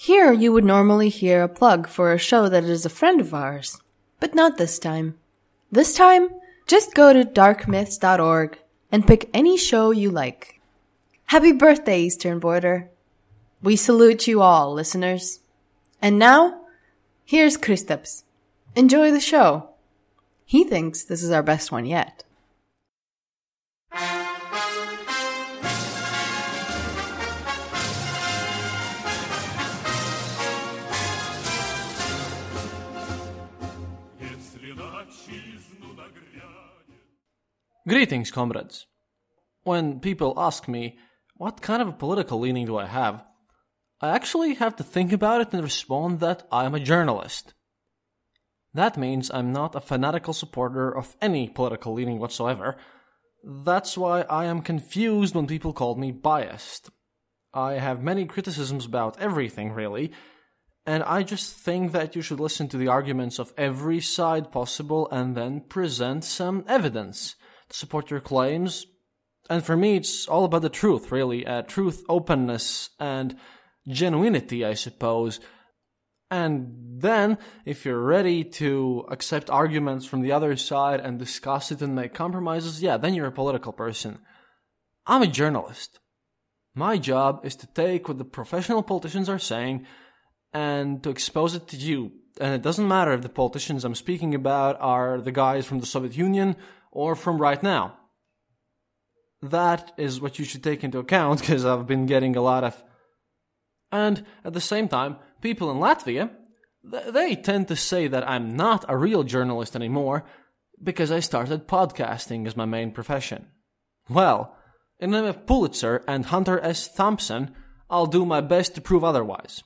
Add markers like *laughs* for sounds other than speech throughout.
Here you would normally hear a plug for a show that is a friend of ours, but not this time. This time, just go to darkmyths.org and pick any show you like. Happy birthday, Eastern Border! We salute you all, listeners. And now, here's Kristaps. Enjoy the show. He thinks this is our best one yet. Greetings, comrades. When people ask me, what kind of a political leaning do I have? I actually have to think about it and respond that I am a journalist. That means I'm not a fanatical supporter of any political leaning whatsoever. That's why I am confused when people call me biased. I have many criticisms about everything, really, and I just think that you should listen to the arguments of every side possible and then present some evidence support your claims. And for me, it's all about the truth, really. Uh, truth, openness, and genuinity, I suppose. And then, if you're ready to accept arguments from the other side and discuss it and make compromises, yeah, then you're a political person. I'm a journalist. My job is to take what the professional politicians are saying and to expose it to you. And it doesn't matter if the politicians I'm speaking about are the guys from the Soviet Union or from right now. That is what you should take into account because I've been getting a lot of. And at the same time, people in Latvia, they tend to say that I'm not a real journalist anymore because I started podcasting as my main profession. Well, in the name of Pulitzer and Hunter S. Thompson, I'll do my best to prove otherwise.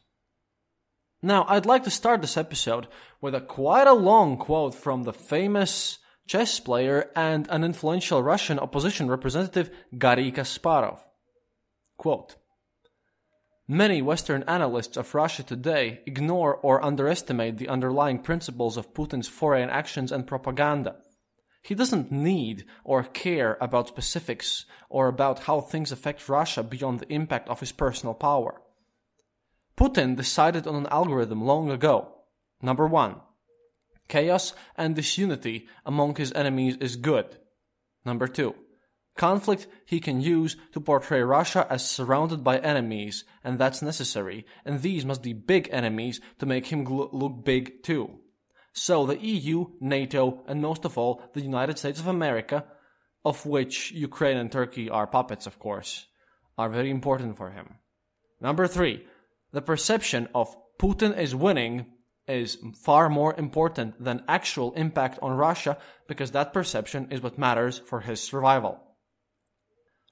Now, I'd like to start this episode with a quite a long quote from the famous chess player and an influential Russian opposition representative Garry Kasparov. Quote, Many Western analysts of Russia today ignore or underestimate the underlying principles of Putin's foreign actions and propaganda. He doesn't need or care about specifics or about how things affect Russia beyond the impact of his personal power. Putin decided on an algorithm long ago. Number one, chaos and disunity among his enemies is good. Number two, conflict he can use to portray Russia as surrounded by enemies, and that's necessary, and these must be big enemies to make him look big too. So the EU, NATO, and most of all, the United States of America, of which Ukraine and Turkey are puppets, of course, are very important for him. Number three, the perception of Putin is winning is far more important than actual impact on Russia because that perception is what matters for his survival.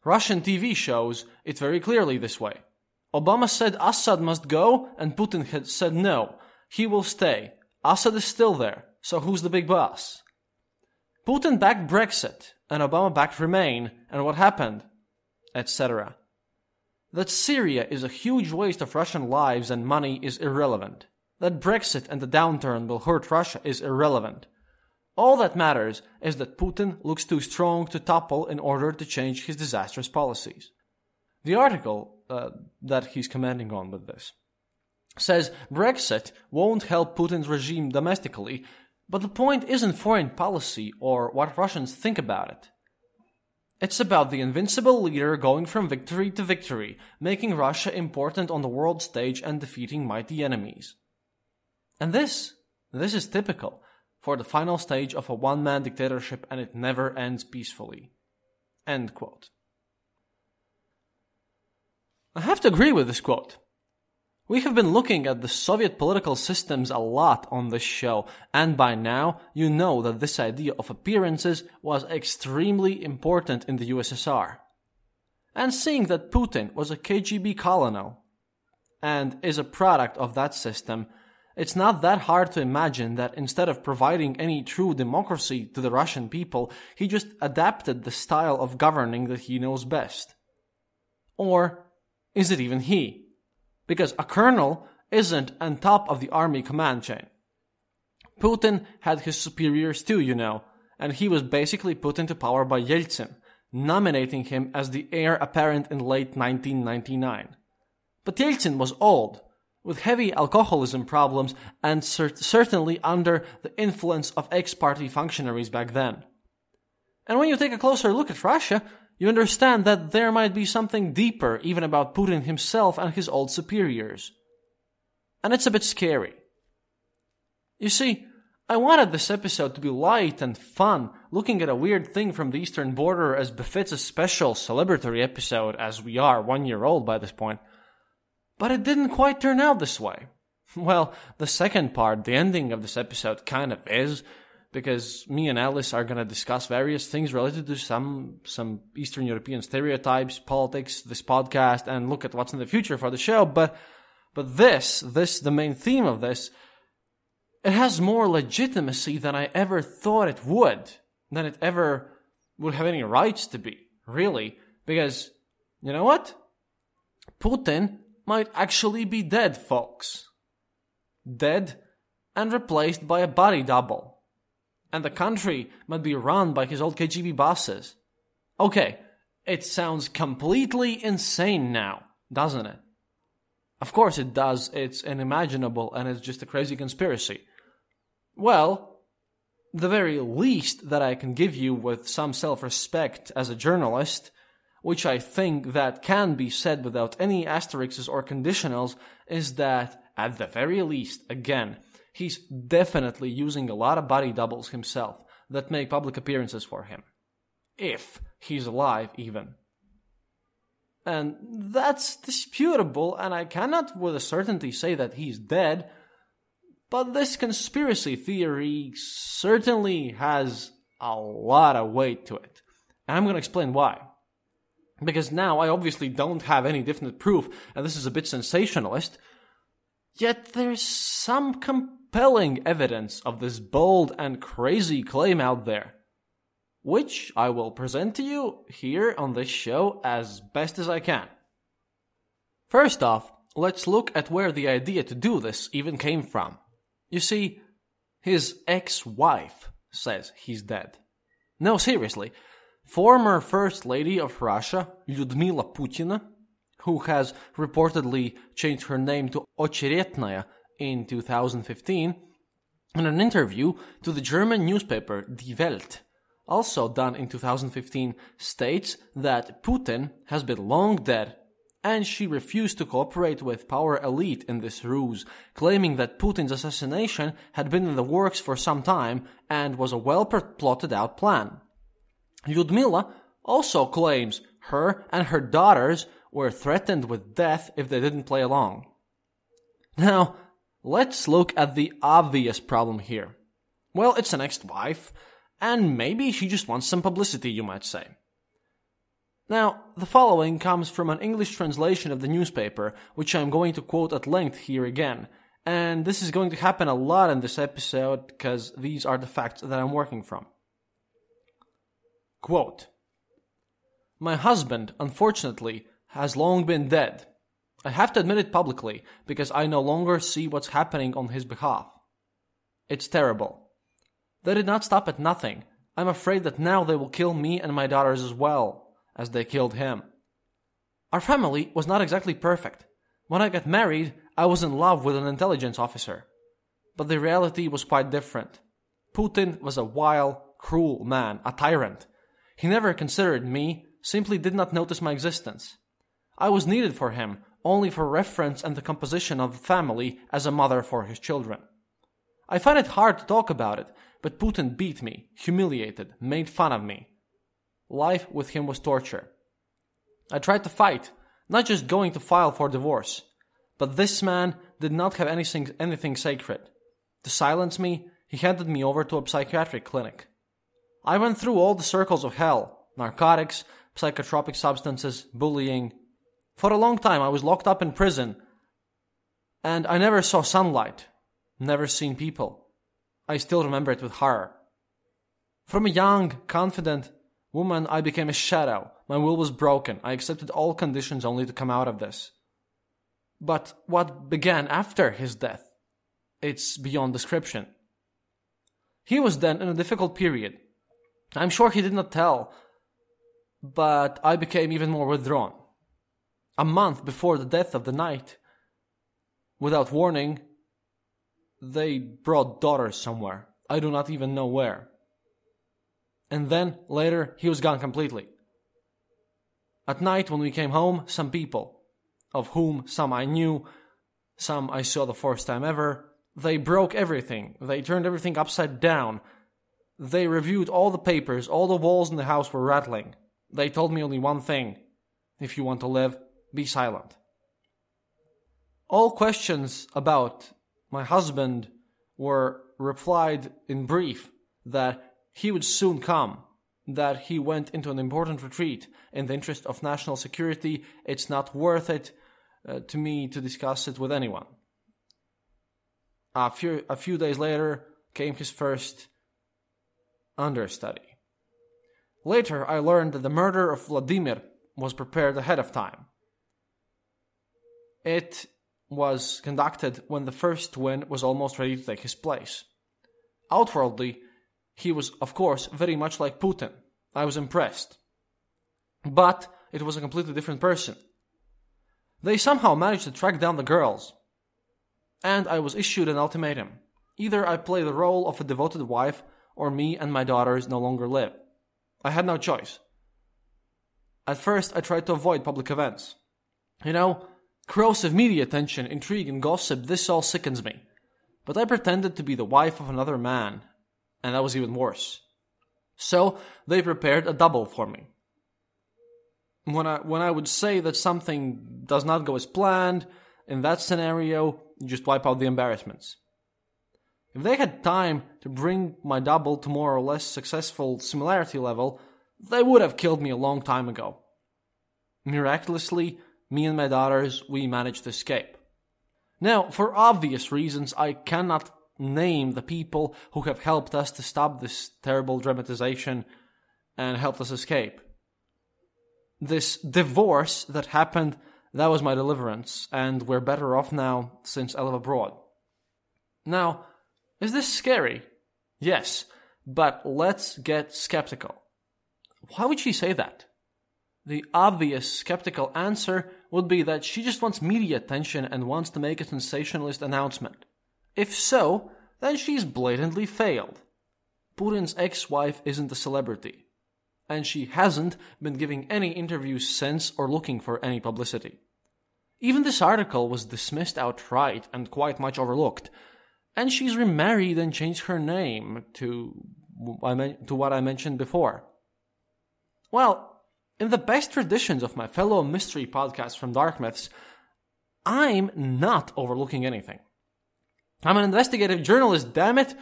Russian TV shows it very clearly this way. Obama said Assad must go and Putin had said no, he will stay. Assad is still there, so who's the big boss? Putin backed Brexit and Obama backed Remain, and what happened? Etc. That Syria is a huge waste of Russian lives and money is irrelevant. That Brexit and the downturn will hurt Russia is irrelevant. All that matters is that Putin looks too strong to topple in order to change his disastrous policies. The article uh, that he's commenting on with this says Brexit won't help Putin's regime domestically, but the point isn't foreign policy or what Russians think about it. It's about the invincible leader going from victory to victory, making Russia important on the world stage and defeating mighty enemies. And this, this is typical for the final stage of a one man dictatorship and it never ends peacefully. End quote. I have to agree with this quote. We have been looking at the Soviet political systems a lot on this show, and by now you know that this idea of appearances was extremely important in the USSR. And seeing that Putin was a KGB colonel and is a product of that system, it's not that hard to imagine that instead of providing any true democracy to the Russian people, he just adapted the style of governing that he knows best. Or is it even he? because a colonel isn't on top of the army command chain. Putin had his superiors too, you know, and he was basically put into power by Yeltsin, nominating him as the heir apparent in late 1999. But Yeltsin was old, with heavy alcoholism problems and cer- certainly under the influence of ex party functionaries back then. And when you take a closer look at Russia, you understand that there might be something deeper even about Putin himself and his old superiors. And it's a bit scary. You see, I wanted this episode to be light and fun, looking at a weird thing from the eastern border as befits a special celebratory episode, as we are one year old by this point. But it didn't quite turn out this way. Well, the second part, the ending of this episode, kind of is, because me and Alice are going to discuss various things related to some some Eastern European stereotypes, politics, this podcast, and look at what's in the future for the show. But but this this the main theme of this it has more legitimacy than I ever thought it would, than it ever would have any rights to be, really, because you know what? Putin might actually be dead, folks. Dead and replaced by a body double and the country might be run by his old KGB bosses. Okay, it sounds completely insane now, doesn't it? Of course it does, it's unimaginable and it's just a crazy conspiracy. Well, the very least that I can give you with some self-respect as a journalist, which I think that can be said without any asterisks or conditionals, is that at the very least, again, he's definitely using a lot of body doubles himself that make public appearances for him. If he's alive, even. And that's disputable, and I cannot with a certainty say that he's dead, but this conspiracy theory certainly has a lot of weight to it. And I'm to explain why. Because now I obviously don't have any definite proof, and this is a bit sensationalist, yet there's some compelling evidence of this bold and crazy claim out there, which I will present to you here on this show as best as I can. First off, let's look at where the idea to do this even came from. You see, his ex wife says he's dead. No, seriously. Former First Lady of Russia, Lyudmila Putina, who has reportedly changed her name to Ocheretnaya in 2015 in an interview to the German newspaper Die Welt, also done in 2015, states that Putin has been long dead and she refused to cooperate with power elite in this ruse, claiming that Putin's assassination had been in the works for some time and was a well plotted out plan. Lyudmila also claims her and her daughters were threatened with death if they didn't play along. Now, Let's look at the obvious problem here. Well, it's an ex-wife, and maybe she just wants some publicity, you might say. Now, the following comes from an English translation of the newspaper, which I'm going to quote at length here again. And this is going to happen a lot in this episode because these are the facts that I'm working from. Quote My husband, unfortunately, has long been dead. I have to admit it publicly because I no longer see what's happening on his behalf. It's terrible. They did not stop at nothing. I'm afraid that now they will kill me and my daughters as well, as they killed him. Our family was not exactly perfect. When I got married, I was in love with an intelligence officer. But the reality was quite different. Putin was a vile, cruel man, a tyrant. He never considered me, simply did not notice my existence. I was needed for him, only for reference and the composition of the family as a mother for his children. I find it hard to talk about it, but Putin beat me, humiliated, made fun of me. Life with him was torture. I tried to fight, not just going to file for divorce. But this man did not have anything, anything sacred. To silence me, he handed me over to a psychiatric clinic. I went through all the circles of hell narcotics, psychotropic substances, bullying. For a long time, I was locked up in prison, and I never saw sunlight, never seen people. I still remember it with horror. From a young, confident woman, I became a shadow. My will was broken. I accepted all conditions only to come out of this. But what began after his death? It's beyond description. He was then in a difficult period. I'm sure he did not tell, but I became even more withdrawn. A month before the death of the knight, without warning, they brought daughters somewhere. I do not even know where. And then, later, he was gone completely. At night, when we came home, some people, of whom some I knew, some I saw the first time ever. They broke everything. They turned everything upside down. They reviewed all the papers. All the walls in the house were rattling. They told me only one thing if you want to live, be silent. All questions about my husband were replied in brief that he would soon come that he went into an important retreat in the interest of national security. It's not worth it uh, to me to discuss it with anyone. A few, a few days later came his first understudy. Later, I learned that the murder of Vladimir was prepared ahead of time. It was conducted when the first twin was almost ready to take his place. Outwardly, he was, of course, very much like Putin. I was impressed. But it was a completely different person. They somehow managed to track down the girls. And I was issued an ultimatum. Either I play the role of a devoted wife, or me and my daughters no longer live. I had no choice. At first, I tried to avoid public events. You know, corrosive media attention, intrigue, and gossip, this all sickens me. But I pretended to be the wife of another man, and that was even worse. So they prepared a double for me. When I when I would say that something does not go as planned, in that scenario, you just wipe out the embarrassments. If they had time to bring my double to more or less successful similarity level, they would have killed me a long time ago. Miraculously, me and my daughters, we managed to escape. Now, for obvious reasons, I cannot name the people who have helped us to stop this terrible dramatization and helped us escape. This divorce that happened, that was my deliverance, and we're better off now since I live abroad. Now, is this scary? Yes, but let's get skeptical. Why would she say that? The obvious skeptical answer would be that she just wants media attention and wants to make a sensationalist announcement. If so, then she's blatantly failed. Putin's ex wife isn't a celebrity, and she hasn't been giving any interviews since or looking for any publicity. Even this article was dismissed outright and quite much overlooked, and she's remarried and changed her name to, to what I mentioned before. Well, in the best traditions of my fellow mystery podcast from Dark Myths, I'm not overlooking anything. I'm an investigative journalist, damn it!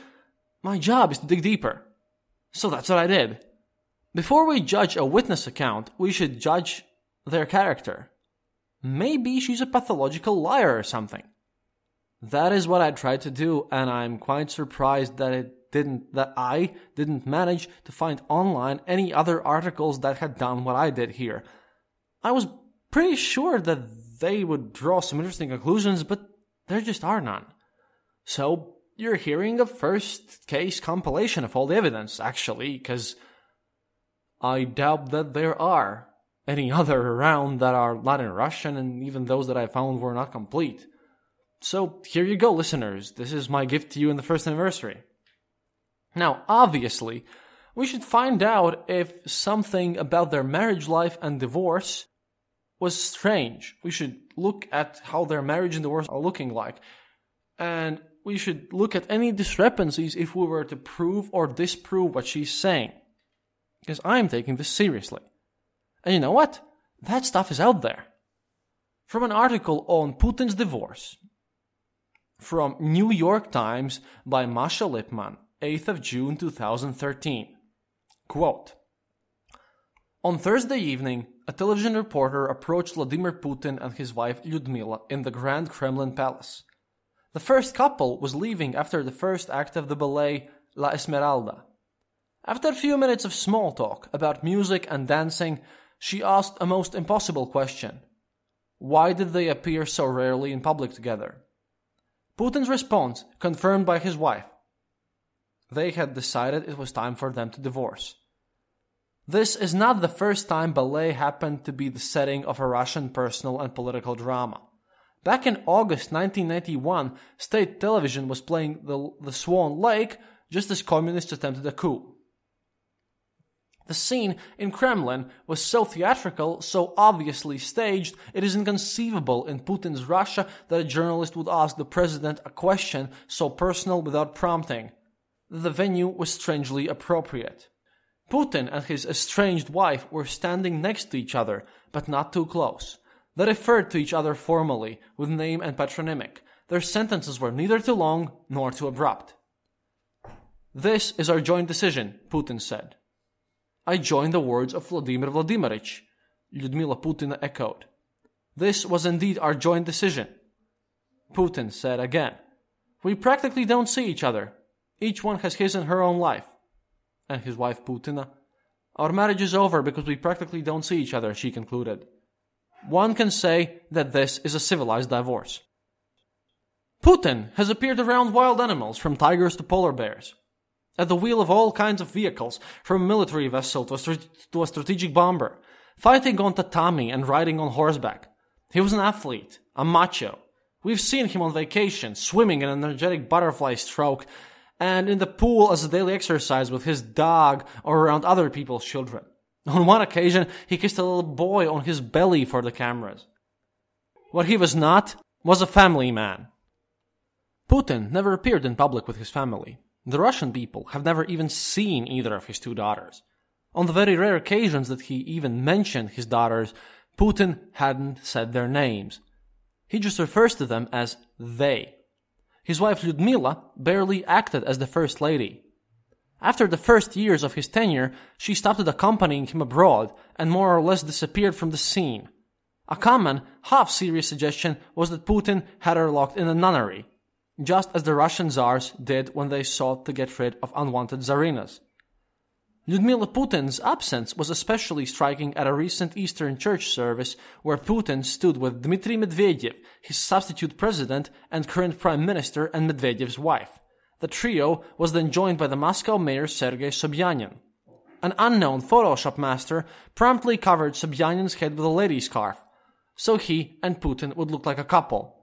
My job is to dig deeper. So that's what I did. Before we judge a witness account, we should judge their character. Maybe she's a pathological liar or something. That is what I tried to do, and I'm quite surprised that it didn't that I didn't manage to find online any other articles that had done what I did here. I was pretty sure that they would draw some interesting conclusions, but there just are none. So you're hearing a first case compilation of all the evidence, actually, because I doubt that there are any other around that are not in Russian, and even those that I found were not complete. So here you go, listeners. This is my gift to you in the first anniversary. Now, obviously, we should find out if something about their marriage life and divorce was strange. We should look at how their marriage and divorce are looking like. And we should look at any discrepancies if we were to prove or disprove what she's saying. Because I'm taking this seriously. And you know what? That stuff is out there. From an article on Putin's divorce from New York Times by Masha Lipman, 8th of June 2013. Quote On Thursday evening, a television reporter approached Vladimir Putin and his wife Lyudmila in the Grand Kremlin Palace. The first couple was leaving after the first act of the ballet La Esmeralda. After a few minutes of small talk about music and dancing, she asked a most impossible question. Why did they appear so rarely in public together? Putin's response, confirmed by his wife. They had decided it was time for them to divorce. This is not the first time ballet happened to be the setting of a Russian personal and political drama. Back in August 1991, state television was playing the, the Swan Lake just as communists attempted a coup. The scene in Kremlin was so theatrical, so obviously staged, it is inconceivable in Putin's Russia that a journalist would ask the president a question so personal without prompting. The venue was strangely appropriate. Putin and his estranged wife were standing next to each other, but not too close. They referred to each other formally, with name and patronymic. Their sentences were neither too long nor too abrupt. This is our joint decision, Putin said. I join the words of Vladimir Vladimirovich, Lyudmila Putina echoed. This was indeed our joint decision. Putin said again. We practically don't see each other. Each one has his and her own life. And his wife Putina. Our marriage is over because we practically don't see each other, she concluded. One can say that this is a civilized divorce. Putin has appeared around wild animals, from tigers to polar bears at the wheel of all kinds of vehicles, from a military vessel to a, to a strategic bomber, fighting on tatami and riding on horseback. He was an athlete, a macho. We've seen him on vacation, swimming an energetic butterfly stroke, and in the pool as a daily exercise with his dog or around other people's children. On one occasion, he kissed a little boy on his belly for the cameras. What he was not was a family man. Putin never appeared in public with his family. The Russian people have never even seen either of his two daughters. On the very rare occasions that he even mentioned his daughters, Putin hadn't said their names. He just refers to them as they. His wife Lyudmila barely acted as the first lady. After the first years of his tenure, she stopped accompanying him abroad and more or less disappeared from the scene. A common, half serious suggestion was that Putin had her locked in a nunnery, just as the Russian czars did when they sought to get rid of unwanted czarinas. Lyudmila Putin's absence was especially striking at a recent Eastern Church service where Putin stood with Dmitry Medvedev, his substitute president and current prime minister, and Medvedev's wife. The trio was then joined by the Moscow mayor Sergei Sobyanin. An unknown Photoshop master promptly covered Sobyanin's head with a lady's scarf, so he and Putin would look like a couple.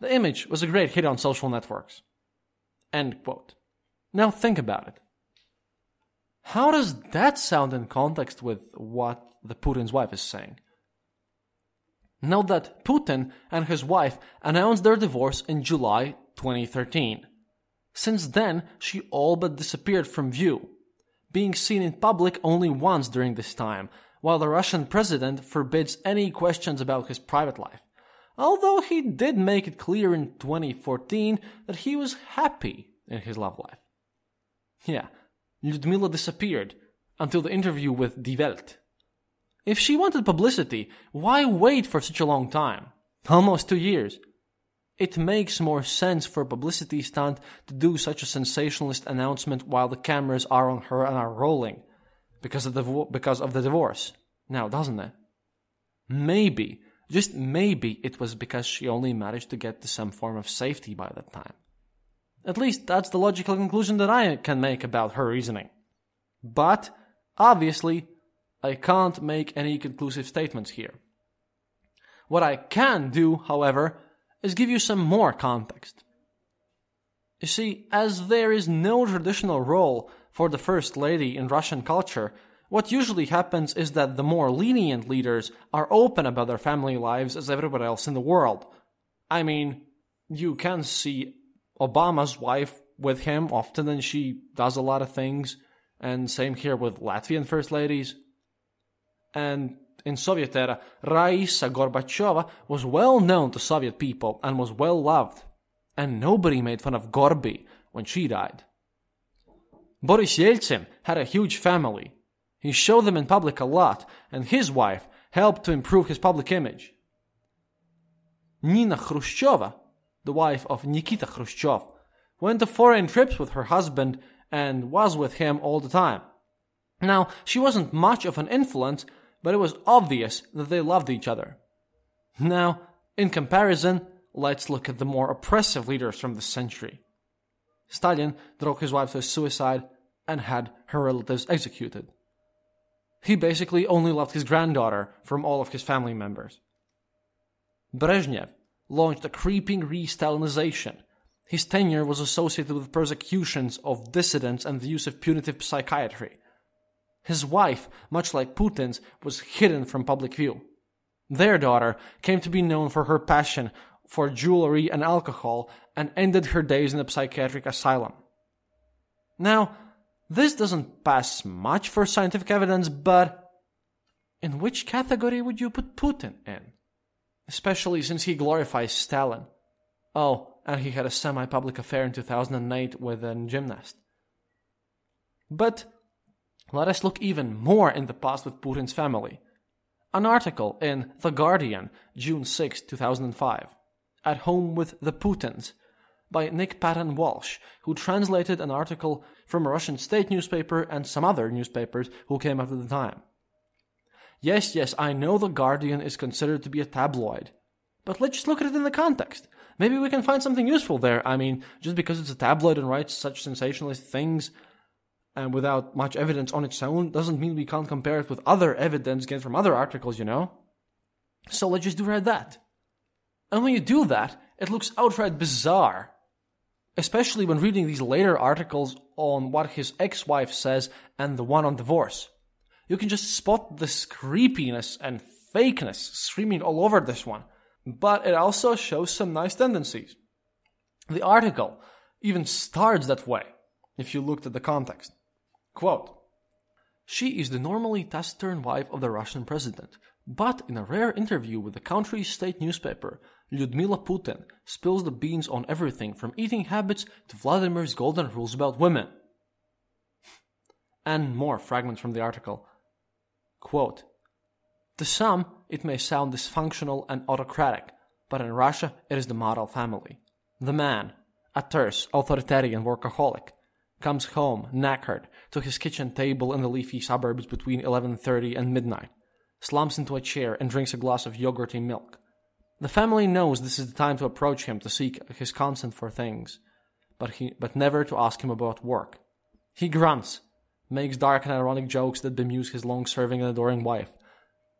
The image was a great hit on social networks. End quote. Now think about it. How does that sound in context with what the Putin's wife is saying? Note that Putin and his wife announced their divorce in July 2013. Since then, she all but disappeared from view, being seen in public only once during this time, while the Russian president forbids any questions about his private life although he did make it clear in 2014 that he was happy in his love life. Yeah, Lyudmila disappeared until the interview with Die Welt. If she wanted publicity, why wait for such a long time? Almost two years. It makes more sense for a publicity stunt to do such a sensationalist announcement while the cameras are on her and are rolling because of the, because of the divorce. Now, doesn't it? Maybe just maybe it was because she only managed to get to some form of safety by that time. At least that's the logical conclusion that I can make about her reasoning. But, obviously, I can't make any conclusive statements here. What I can do, however, is give you some more context. You see, as there is no traditional role For the First Lady in Russian culture, what usually happens is that the more lenient leaders are open about their family lives as everybody else in the world. I mean, you can see Obama's wife with him often, and she does a lot of things, and same here with Latvian first ladies. And in Soviet era, Raisa Gorbachova was well known to Soviet people and was well loved, and nobody made fun of Gorby when she died. Boris Yeltsin had a huge family. He showed them in public a lot, and his wife helped to improve his public image. Nina Khrushcheva, the wife of Nikita Khrushchev, went to foreign trips with her husband and was with him all the time. Now, she wasn't much of an influence, but it was obvious that they loved each other. Now, in comparison, let's look at the more oppressive leaders from the century. Stalin drove his wife to suicide and had her relatives executed. He basically only loved his granddaughter from all of his family members. Brezhnev launched a creeping re-Stalinization. His tenure was associated with persecutions of dissidents and the use of punitive psychiatry. His wife, much like Putin's, was hidden from public view. Their daughter came to be known for her passion for jewelry and alcohol and ended her days in a psychiatric asylum. Now, this doesn't pass much for scientific evidence, but in which category would you put Putin in? Especially since he glorifies Stalin. Oh, and he had a semi public affair in 2008 with a gymnast. But let us look even more in the past with Putin's family. An article in The Guardian, June 6, 2005, At Home with the Putins, by Nick Paton Walsh, who translated an article from a Russian state newspaper and some other newspapers who came out at the time. Yes, yes, I know The Guardian is considered to be a tabloid, but let's just look at it in the context. Maybe we can find something useful there. I mean, just because it's a tabloid and writes such sensationalist things and without much evidence on its own doesn't mean we can't compare it with other evidence gained from other articles, you know? So let's just do right that. And when you do that, it looks outright bizarre. Especially when reading these later articles on what his ex wife says and the one on divorce. You can just spot this creepiness and fakeness screaming all over this one but it also shows some nice tendencies. The article even starts that way, if you looked at the context. Quote She is the normally taciturn wife of the Russian president, but in a rare interview with the country's state newspaper, Lyudmila Putin spills the beans on everything from eating habits to Vladimir's golden rules about women. and more fragments from the article. Quote to some, it may sound dysfunctional and autocratic, but in Russia it is the model family. The man, a terse, authoritarian workaholic, comes home knackered to his kitchen table in the leafy suburbs between 11:30 and midnight, slumps into a chair and drinks a glass of yogurt and milk. The family knows this is the time to approach him to seek his consent for things, but he but never to ask him about work. He grunts, makes dark and ironic jokes that bemuse his long-serving and adoring wife,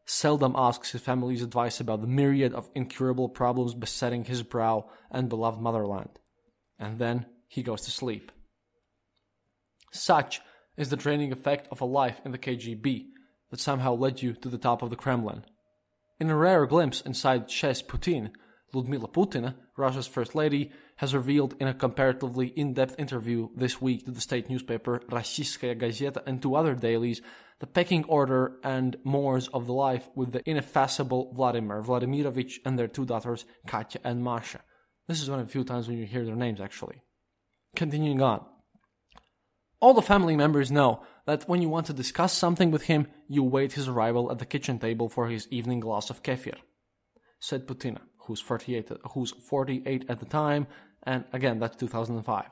seldom asks his family's advice about the myriad of incurable problems besetting his brow and beloved motherland. And then he goes to sleep. Such is the draining effect of a life in the KGB that somehow led you to the top of the Kremlin. In a rare glimpse inside Chess Putin, Ludmila Putina, Russia's first lady, has revealed in a comparatively in-depth interview this week to the state newspaper Rossiyskaya Gazeta and to other dailies the pecking order and mores of the life with the ineffaceable Vladimir Vladimirovich and their two daughters Katya and Masha. This is one of the few times when you hear their names actually. Continuing on. All the family members know that when you want to discuss something with him, you wait his arrival at the kitchen table for his evening glass of kefir, said Putina, who's 48, who's 48 at the time, and again, that's 2005.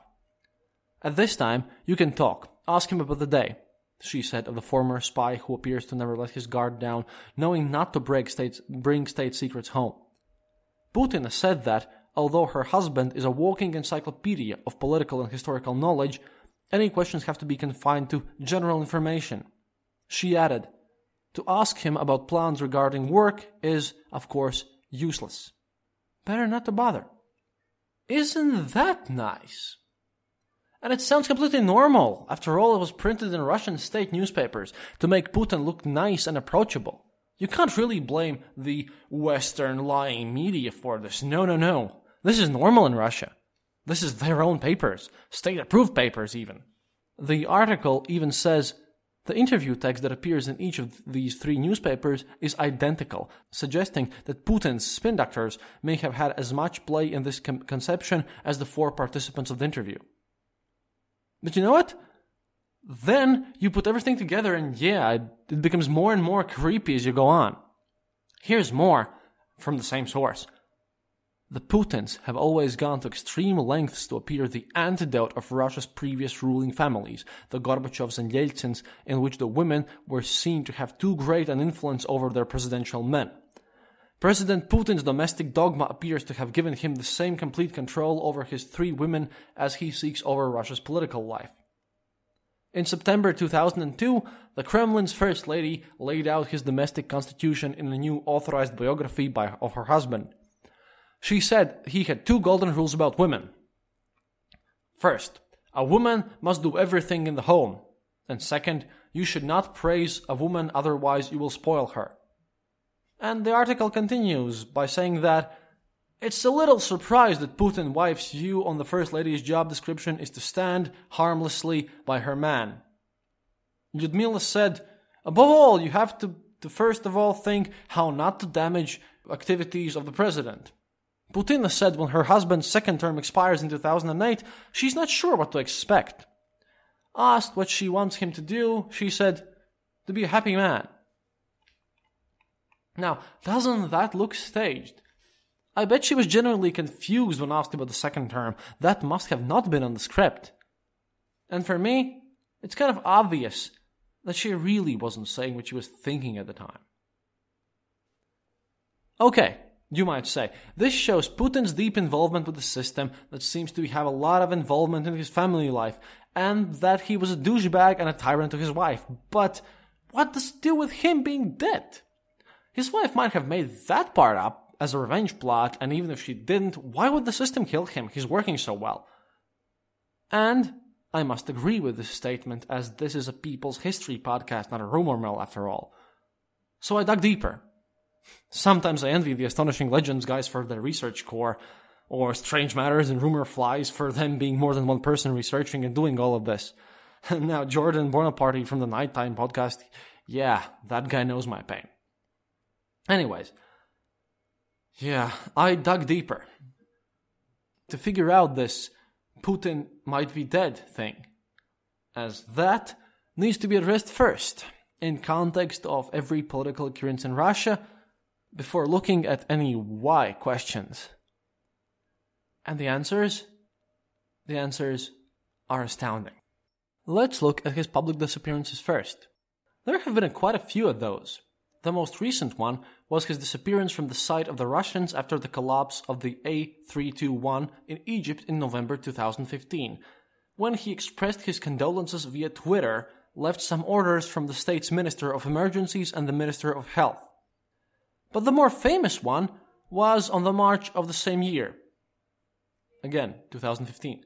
At this time, you can talk, ask him about the day, she said of the former spy who appears to never let his guard down, knowing not to break bring state secrets home. Putina said that, although her husband is a walking encyclopedia of political and historical knowledge, any questions have to be confined to general information. She added, to ask him about plans regarding work is, of course, useless. Better not to bother. Isn't that nice? And it sounds completely normal. After all, it was printed in Russian state newspapers to make Putin look nice and approachable. You can't really blame the Western lying media for this. No, no, no. This is normal in Russia. This is their own papers, state approved papers, even. The article even says the interview text that appears in each of these three newspapers is identical, suggesting that Putin's spin doctors may have had as much play in this con- conception as the four participants of the interview. But you know what? Then you put everything together, and yeah, it, it becomes more and more creepy as you go on. Here's more from the same source. The Putins have always gone to extreme lengths to appear the antidote of Russia's previous ruling families, the Gorbachevs and Yeltsins, in which the women were seen to have too great an influence over their presidential men. President Putin's domestic dogma appears to have given him the same complete control over his three women as he seeks over Russia's political life. In September 2002, the Kremlin's First Lady laid out his domestic constitution in a new authorized biography by, of her husband. She said he had two golden rules about women. First, a woman must do everything in the home. And second, you should not praise a woman, otherwise, you will spoil her. And the article continues by saying that it's a little surprised that Putin wife's view on the First Lady's job description is to stand harmlessly by her man. Lyudmila said, above all, you have to, to first of all think how not to damage activities of the president. Putina said when her husband's second term expires in 2008, she's not sure what to expect. Asked what she wants him to do, she said, to be a happy man. Now, doesn't that look staged? I bet she was genuinely confused when asked about the second term. That must have not been on the script. And for me, it's kind of obvious that she really wasn't saying what she was thinking at the time. Okay, you might say, this shows Putin's deep involvement with the system that seems to have a lot of involvement in his family life, and that he was a douchebag and a tyrant to his wife. But what does it do with him being dead? His wife might have made that part up as a revenge plot, and even if she didn't, why would the system kill him? He's working so well. And I must agree with this statement, as this is a people's history podcast, not a rumor mill after all. So I dug deeper. Sometimes I envy the Astonishing Legends guys for their research core, or Strange Matters and Rumor Flies for them being more than one person researching and doing all of this. *laughs* now, Jordan Bonaparte from the Nighttime podcast, yeah, that guy knows my pain. Anyways, yeah, I dug deeper to figure out this Putin might be dead thing, as that needs to be addressed first in context of every political occurrence in Russia before looking at any why questions. And the answers? The answers are astounding. Let's look at his public disappearances first. There have been quite a few of those. The most recent one was his disappearance from the sight of the Russians after the collapse of the A321 in Egypt in November 2015, when he expressed his condolences via Twitter, left some orders from the state's Minister of Emergencies and the Minister of Health. But the more famous one was on the March of the same year. Again, 2015.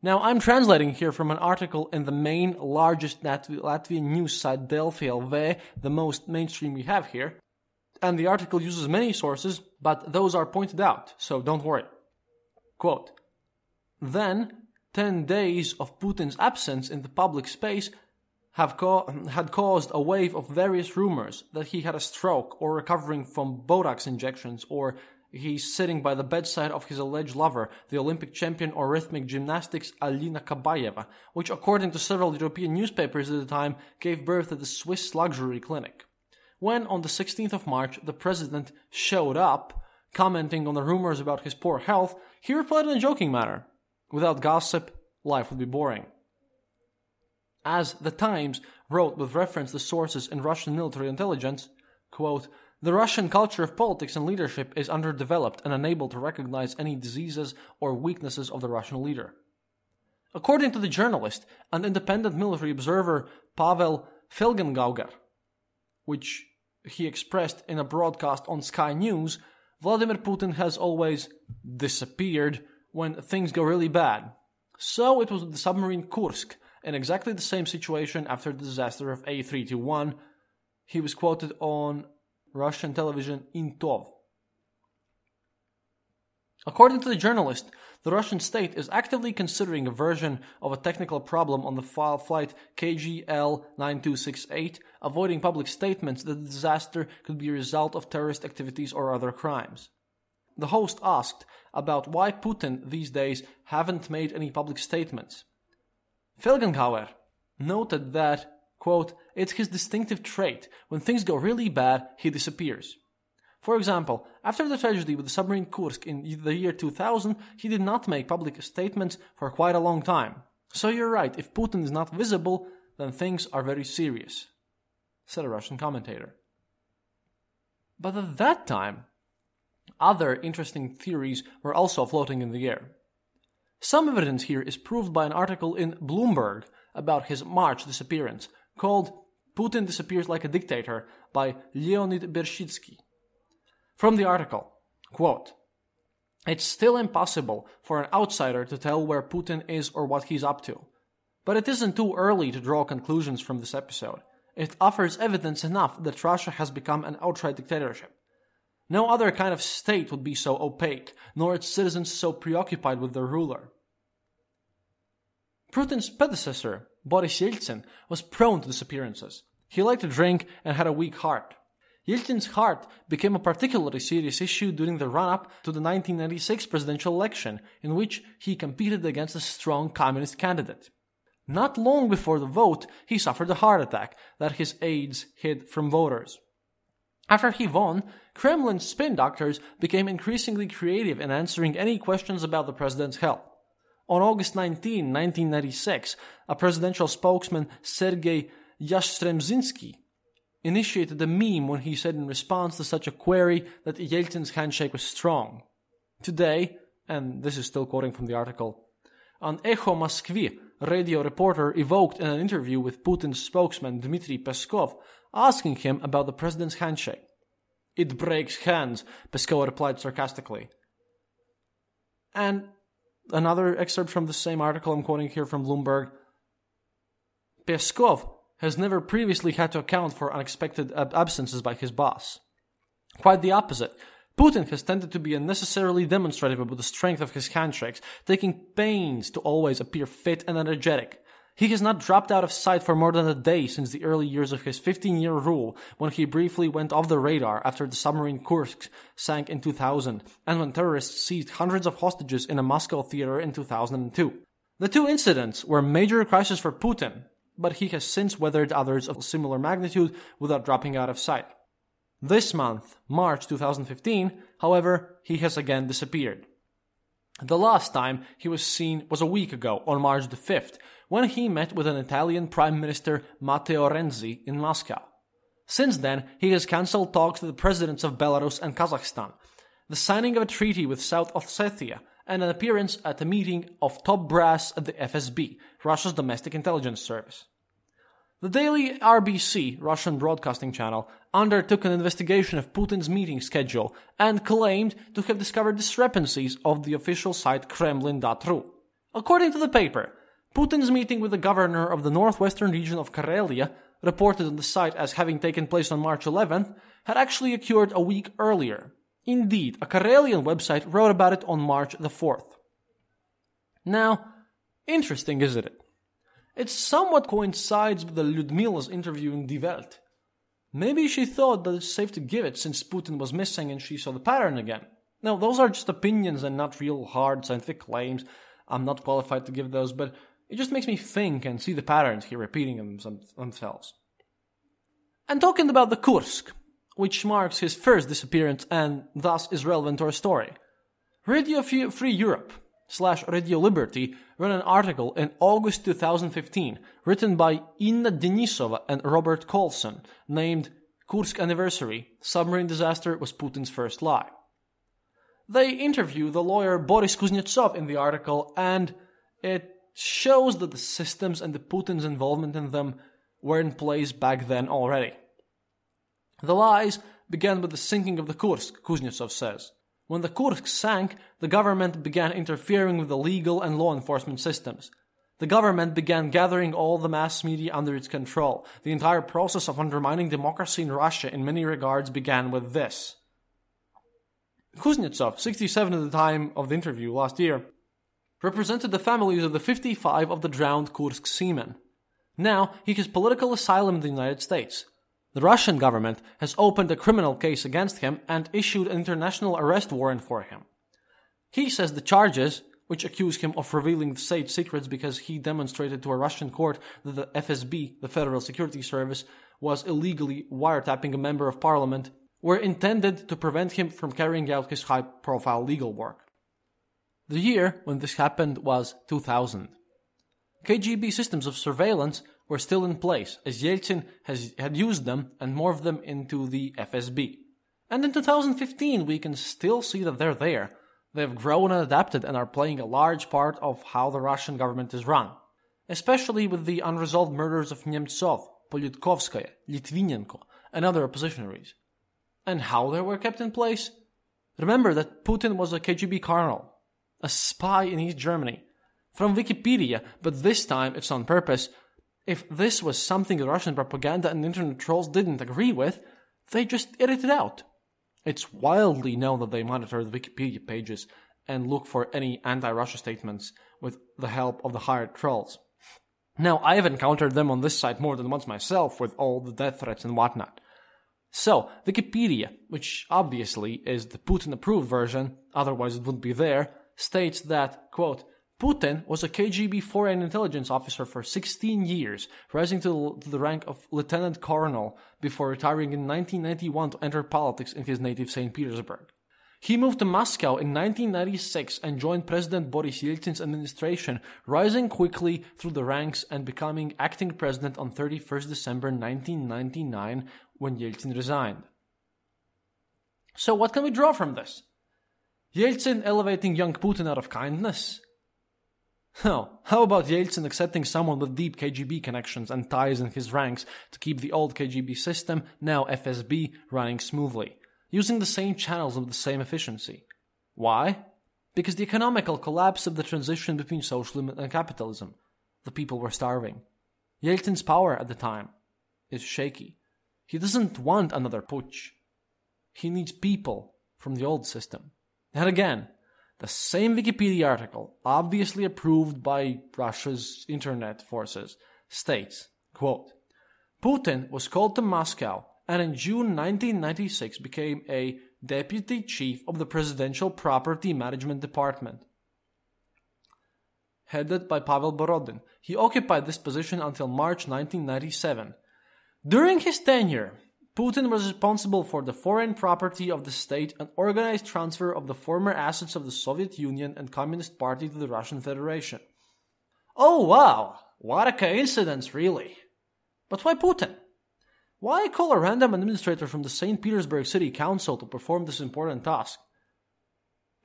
Now, I'm translating here from an article in the main largest Latvian news site Delfi LV, the most mainstream we have here. And the article uses many sources, but those are pointed out, so don't worry. Quote Then, 10 days of Putin's absence in the public space have co- had caused a wave of various rumors that he had a stroke or recovering from Botox injections or He's sitting by the bedside of his alleged lover, the Olympic champion of rhythmic gymnastics Alina Kabayeva, which, according to several European newspapers at the time, gave birth to the Swiss luxury clinic. When, on the 16th of March, the president showed up, commenting on the rumors about his poor health, he replied in a joking manner Without gossip, life would be boring. As The Times wrote with reference to sources in Russian military intelligence, quote, the Russian culture of politics and leadership is underdeveloped and unable to recognize any diseases or weaknesses of the Russian leader. According to the journalist and independent military observer Pavel Felgengauer, which he expressed in a broadcast on Sky News, Vladimir Putin has always disappeared when things go really bad. So it was with the submarine Kursk, in exactly the same situation after the disaster of A321. He was quoted on Russian television Intov. According to the journalist, the Russian state is actively considering a version of a technical problem on the flight KGL 9268, avoiding public statements that the disaster could be a result of terrorist activities or other crimes. The host asked about why Putin these days haven't made any public statements. Felgenhauer noted that, quote, it's his distinctive trait. When things go really bad, he disappears. For example, after the tragedy with the submarine Kursk in the year 2000, he did not make public statements for quite a long time. So you're right, if Putin is not visible, then things are very serious, said a Russian commentator. But at that time, other interesting theories were also floating in the air. Some evidence here is proved by an article in Bloomberg about his March disappearance, called Putin Disappears Like a Dictator by Leonid Bershidsky. From the article, quote, It's still impossible for an outsider to tell where Putin is or what he's up to. But it isn't too early to draw conclusions from this episode. It offers evidence enough that Russia has become an outright dictatorship. No other kind of state would be so opaque, nor its citizens so preoccupied with their ruler. Putin's predecessor, Boris Yeltsin, was prone to disappearances. He liked to drink and had a weak heart. Yeltsin's heart became a particularly serious issue during the run up to the 1996 presidential election, in which he competed against a strong communist candidate. Not long before the vote, he suffered a heart attack that his aides hid from voters. After he won, Kremlin spin doctors became increasingly creative in answering any questions about the president's health. On August 19, 1996, a presidential spokesman, Sergei Yastremzhinsky, initiated a meme when he said in response to such a query that Yeltsin's handshake was strong. Today, and this is still quoting from the article, an Echo Moskvy radio reporter evoked in an interview with Putin's spokesman Dmitry Peskov, asking him about the president's handshake. It breaks hands, Peskov replied sarcastically. And another excerpt from the same article I'm quoting here from Bloomberg. Peskov has never previously had to account for unexpected ab- absences by his boss. Quite the opposite. Putin has tended to be unnecessarily demonstrative about the strength of his handshakes, taking pains to always appear fit and energetic. He has not dropped out of sight for more than a day since the early years of his 15 year rule, when he briefly went off the radar after the submarine Kursk sank in 2000, and when terrorists seized hundreds of hostages in a Moscow theater in 2002. The two incidents were major crises for Putin, but he has since weathered others of similar magnitude without dropping out of sight. This month, March 2015, however, he has again disappeared. The last time he was seen was a week ago, on March the 5th, when he met with an Italian Prime Minister Matteo Renzi in Moscow. Since then, he has cancelled talks with the presidents of Belarus and Kazakhstan, the signing of a treaty with South Ossetia, and an appearance at a meeting of top brass at the FSB, Russia's domestic intelligence service. The daily RBC, Russian broadcasting channel, undertook an investigation of Putin's meeting schedule and claimed to have discovered discrepancies of the official site Kremlin.ru. According to the paper, Putin's meeting with the governor of the northwestern region of Karelia, reported on the site as having taken place on March 11th, had actually occurred a week earlier, Indeed, a Karelian website wrote about it on March the 4th. Now, interesting, isn't it? It somewhat coincides with the Ludmila's interview in Die Welt. Maybe she thought that it's safe to give it since Putin was missing and she saw the pattern again. Now, those are just opinions and not real hard scientific claims. I'm not qualified to give those, but it just makes me think and see the patterns here repeating themselves. And talking about the Kursk, which marks his first disappearance and thus is relevant to our story. Radio Free Europe slash Radio Liberty ran an article in August 2015 written by Inna Denisova and Robert Coalson named Kursk Anniversary Submarine Disaster was Putin's First Lie. They interview the lawyer Boris Kuznetsov in the article and it shows that the systems and the Putin's involvement in them were in place back then already. The lies began with the sinking of the Kursk, Kuznetsov says. When the Kursk sank, the government began interfering with the legal and law enforcement systems. The government began gathering all the mass media under its control. The entire process of undermining democracy in Russia in many regards began with this. Kuznetsov, 67 at the time of the interview last year, represented the families of the 55 of the drowned Kursk seamen. Now he has political asylum in the United States. The Russian government has opened a criminal case against him and issued an international arrest warrant for him. He says the charges, which accuse him of revealing state secrets because he demonstrated to a Russian court that the FSB, the Federal Security Service, was illegally wiretapping a member of parliament, were intended to prevent him from carrying out his high profile legal work. The year when this happened was 2000. KGB systems of surveillance were still in place, as Yeltsin has, had used them and morphed them into the FSB. And in 2015, we can still see that they're there. They have grown and adapted and are playing a large part of how the Russian government is run, especially with the unresolved murders of Nemtsov, Politkovskaya, Litvinenko, and other oppositionaries. And how they were kept in place? Remember that Putin was a KGB colonel, a spy in East Germany. From Wikipedia, but this time it's on purpose, if this was something the Russian propaganda and internet trolls didn't agree with, they just edit it out. It's wildly known that they monitor the Wikipedia pages and look for any anti Russia statements with the help of the hired trolls. Now, I have encountered them on this site more than once myself with all the death threats and whatnot. So, Wikipedia, which obviously is the Putin approved version, otherwise it wouldn't be there, states that, quote, Putin was a KGB foreign intelligence officer for 16 years, rising to, the rank of lieutenant colonel before retiring in 1991 to enter politics in his native St. Petersburg. He moved to Moscow in 1996 and joined President Boris Yeltsin's administration, rising quickly through the ranks and becoming acting president on 31st December 1999 when Yeltsin resigned. So, what can we draw from this? Yeltsin elevating young Putin out of kindness? Oh, how about Yeltsin accepting someone with deep KGB connections and ties in his ranks to keep the old KGB system, now FSB, running smoothly, using the same channels with the same efficiency? Why? Because the economical collapse of the transition between socialism and capitalism. The people were starving. Yeltsin's power at the time is shaky. He doesn't want another putsch. He needs people from the old system. And again, the same Wikipedia article, obviously approved by Russia's internet forces, states, quote, Putin was called to Moscow and in June 1996 became a deputy chief of the Presidential Property Management Department. Headed by Pavel Borodin, he occupied this position until March 1997. During his tenure, Putin was responsible for the foreign property of the state and organized transfer of the former assets of the Soviet Union and Communist Party to the Russian Federation. Oh wow, what a coincidence, really. But why Putin? Why call a random administrator from the St. Petersburg City Council to perform this important task?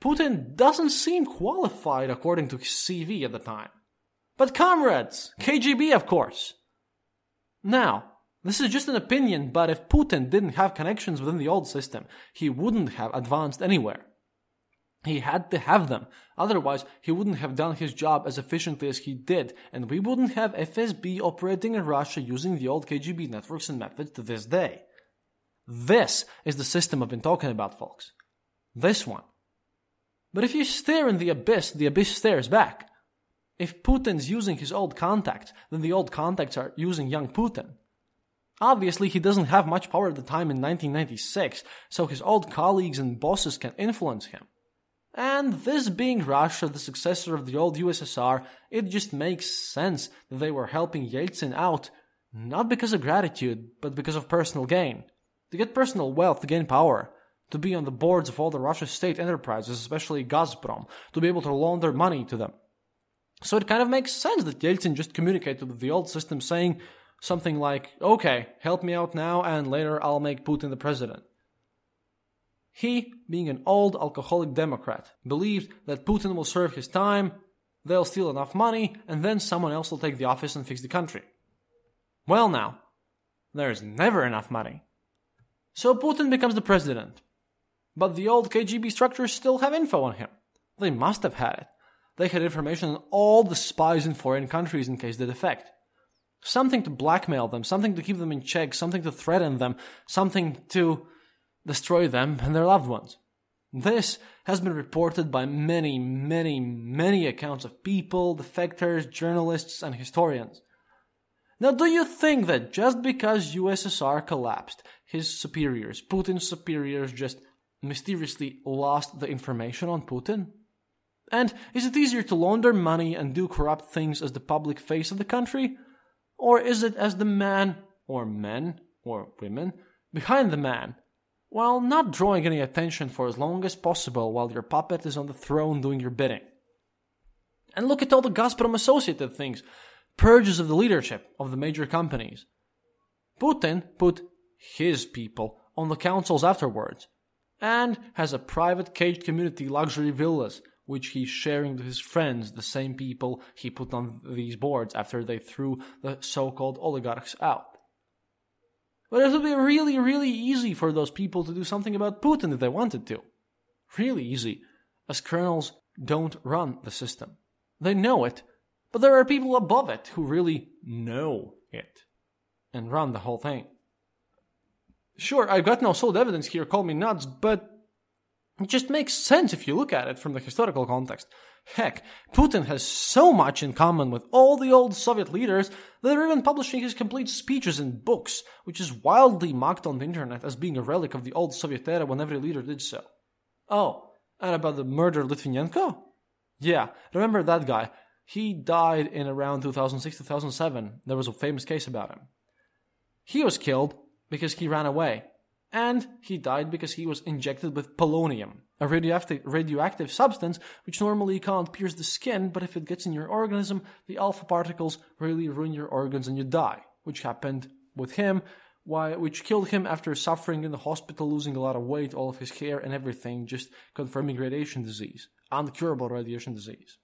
Putin doesn't seem qualified according to his CV at the time. But comrades, KGB of course. Now, this is just an opinion, but if Putin didn't have connections within the old system, he wouldn't have advanced anywhere. He had to have them, otherwise, he wouldn't have done his job as efficiently as he did, and we wouldn't have FSB operating in Russia using the old KGB networks and methods to this day. This is the system I've been talking about, folks. This one. But if you stare in the abyss, the abyss stares back. If Putin's using his old contacts, then the old contacts are using young Putin. Obviously, he doesn't have much power at the time in 1996, so his old colleagues and bosses can influence him. And this being Russia, the successor of the old USSR, it just makes sense that they were helping Yeltsin out, not because of gratitude, but because of personal gain. To get personal wealth, to gain power, to be on the boards of all the Russian state enterprises, especially Gazprom, to be able to launder money to them. So it kind of makes sense that Yeltsin just communicated with the old system saying, something like, okay, help me out now and later I'll make Putin the president. He, being an old alcoholic Democrat, believed that Putin will serve his time, they'll steal enough money, and then someone else will take the office and fix the country. Well, now, there's never enough money. So Putin becomes the president. But the old KGB structures still have info on him. They must have had it. They had information on all the spies in foreign countries in case they defect. Something to blackmail them, something to keep them in check, something to threaten them, something to destroy them and their loved ones. This has been reported by many, many, many accounts of people, defectors, journalists, and historians. Now, do you think that just because USSR collapsed, his superiors, Putin's superiors, just mysteriously lost the information on Putin? And is it easier to launder money and do corrupt things as the public face of the country? Or is it as the man, or men, or women, behind the man, while not drawing any attention for as long as possible while your puppet is on the throne doing your bidding? And look at all the Gazprom associated things purges of the leadership of the major companies. Putin put his people on the councils afterwards and has a private caged community luxury villas which he's sharing with his friends, the same people he put on these boards after they threw the so called oligarchs out. But it would be really, really easy for those people to do something about Putin if they wanted to. Really easy, as colonels don't run the system. They know it, but there are people above it who really know it and run the whole thing. Sure, I've got no solid evidence here, call me nuts, but it just makes sense if you look at it from the historical context. Heck, Putin has so much in common with all the old Soviet leaders that they're even publishing his complete speeches in books, which is wildly mocked on the internet as being a relic of the old Soviet era when every leader did so. Oh, and about the murder of Litvinenko? Yeah, remember that guy. He died in around 2006 2007. There was a famous case about him. He was killed because he ran away and he died because he was injected with polonium, a radioactive, radioactive substance which normally can't pierce the skin, but if it gets in your organism, the alpha particles really ruin your organs and you die, which happened with him, why, which killed him after suffering in the hospital, losing a lot of weight, all of his hair and everything, just confirming radiation disease, uncurable radiation disease.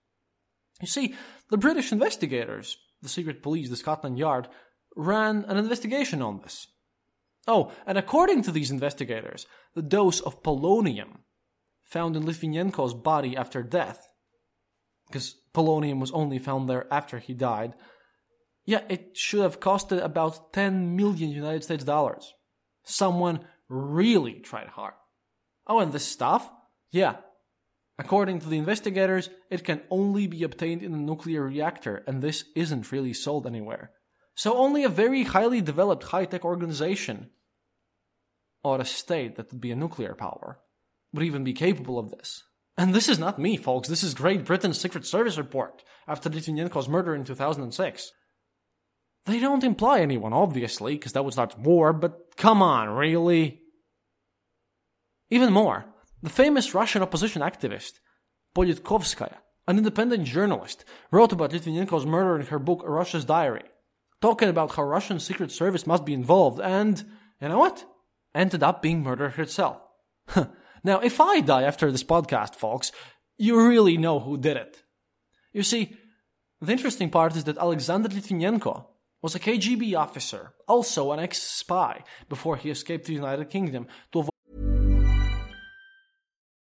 You see, the British investigators, the secret police, the Scotland Yard, ran an investigation on this. Oh, and according to these investigators, the dose of polonium found in Litvinenko's body after death, because polonium was only found there after he died, yeah, it should have costed about 10 million United States dollars. Someone really tried hard. Oh, and this stuff? Yeah. According to the investigators, it can only be obtained in a nuclear reactor, and this isn't really sold anywhere. So only a very highly developed high tech organization or a state that would be a nuclear power would even be capable of this. And this is not me, folks. This is Great Britain's Secret Service report after Litvinenko's murder in 2006. They don't imply anyone, obviously, because that would start war, but come on, really? Even more, the famous Russian opposition activist, Politkovskaya, an independent journalist, wrote about Litvinenko's murder in her book Russia's Diary, talking about how Russian Secret Service must be involved, and you know what? ended up being murdered herself. now, if I die after this podcast, folks, you really know who did it. You see, the interesting part is that Alexander Litvinenko was a KGB officer, also an ex-spy, before he escaped to the United Kingdom to avoid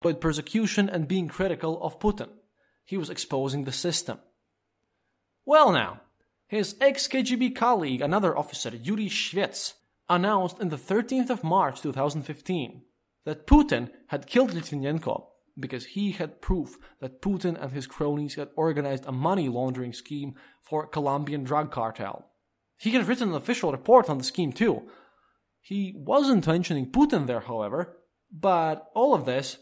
Persecution and being critical of Putin. He was exposing the system. Well, now, his ex KGB colleague, another officer, Yuri Shvets, announced on the 13th of March 2015 that Putin had killed Litvinenko because he had proof that Putin and his cronies had organized a money laundering scheme for a Colombian drug cartel. He had written an official report on the scheme too. He wasn't mentioning Putin there, however, but all of this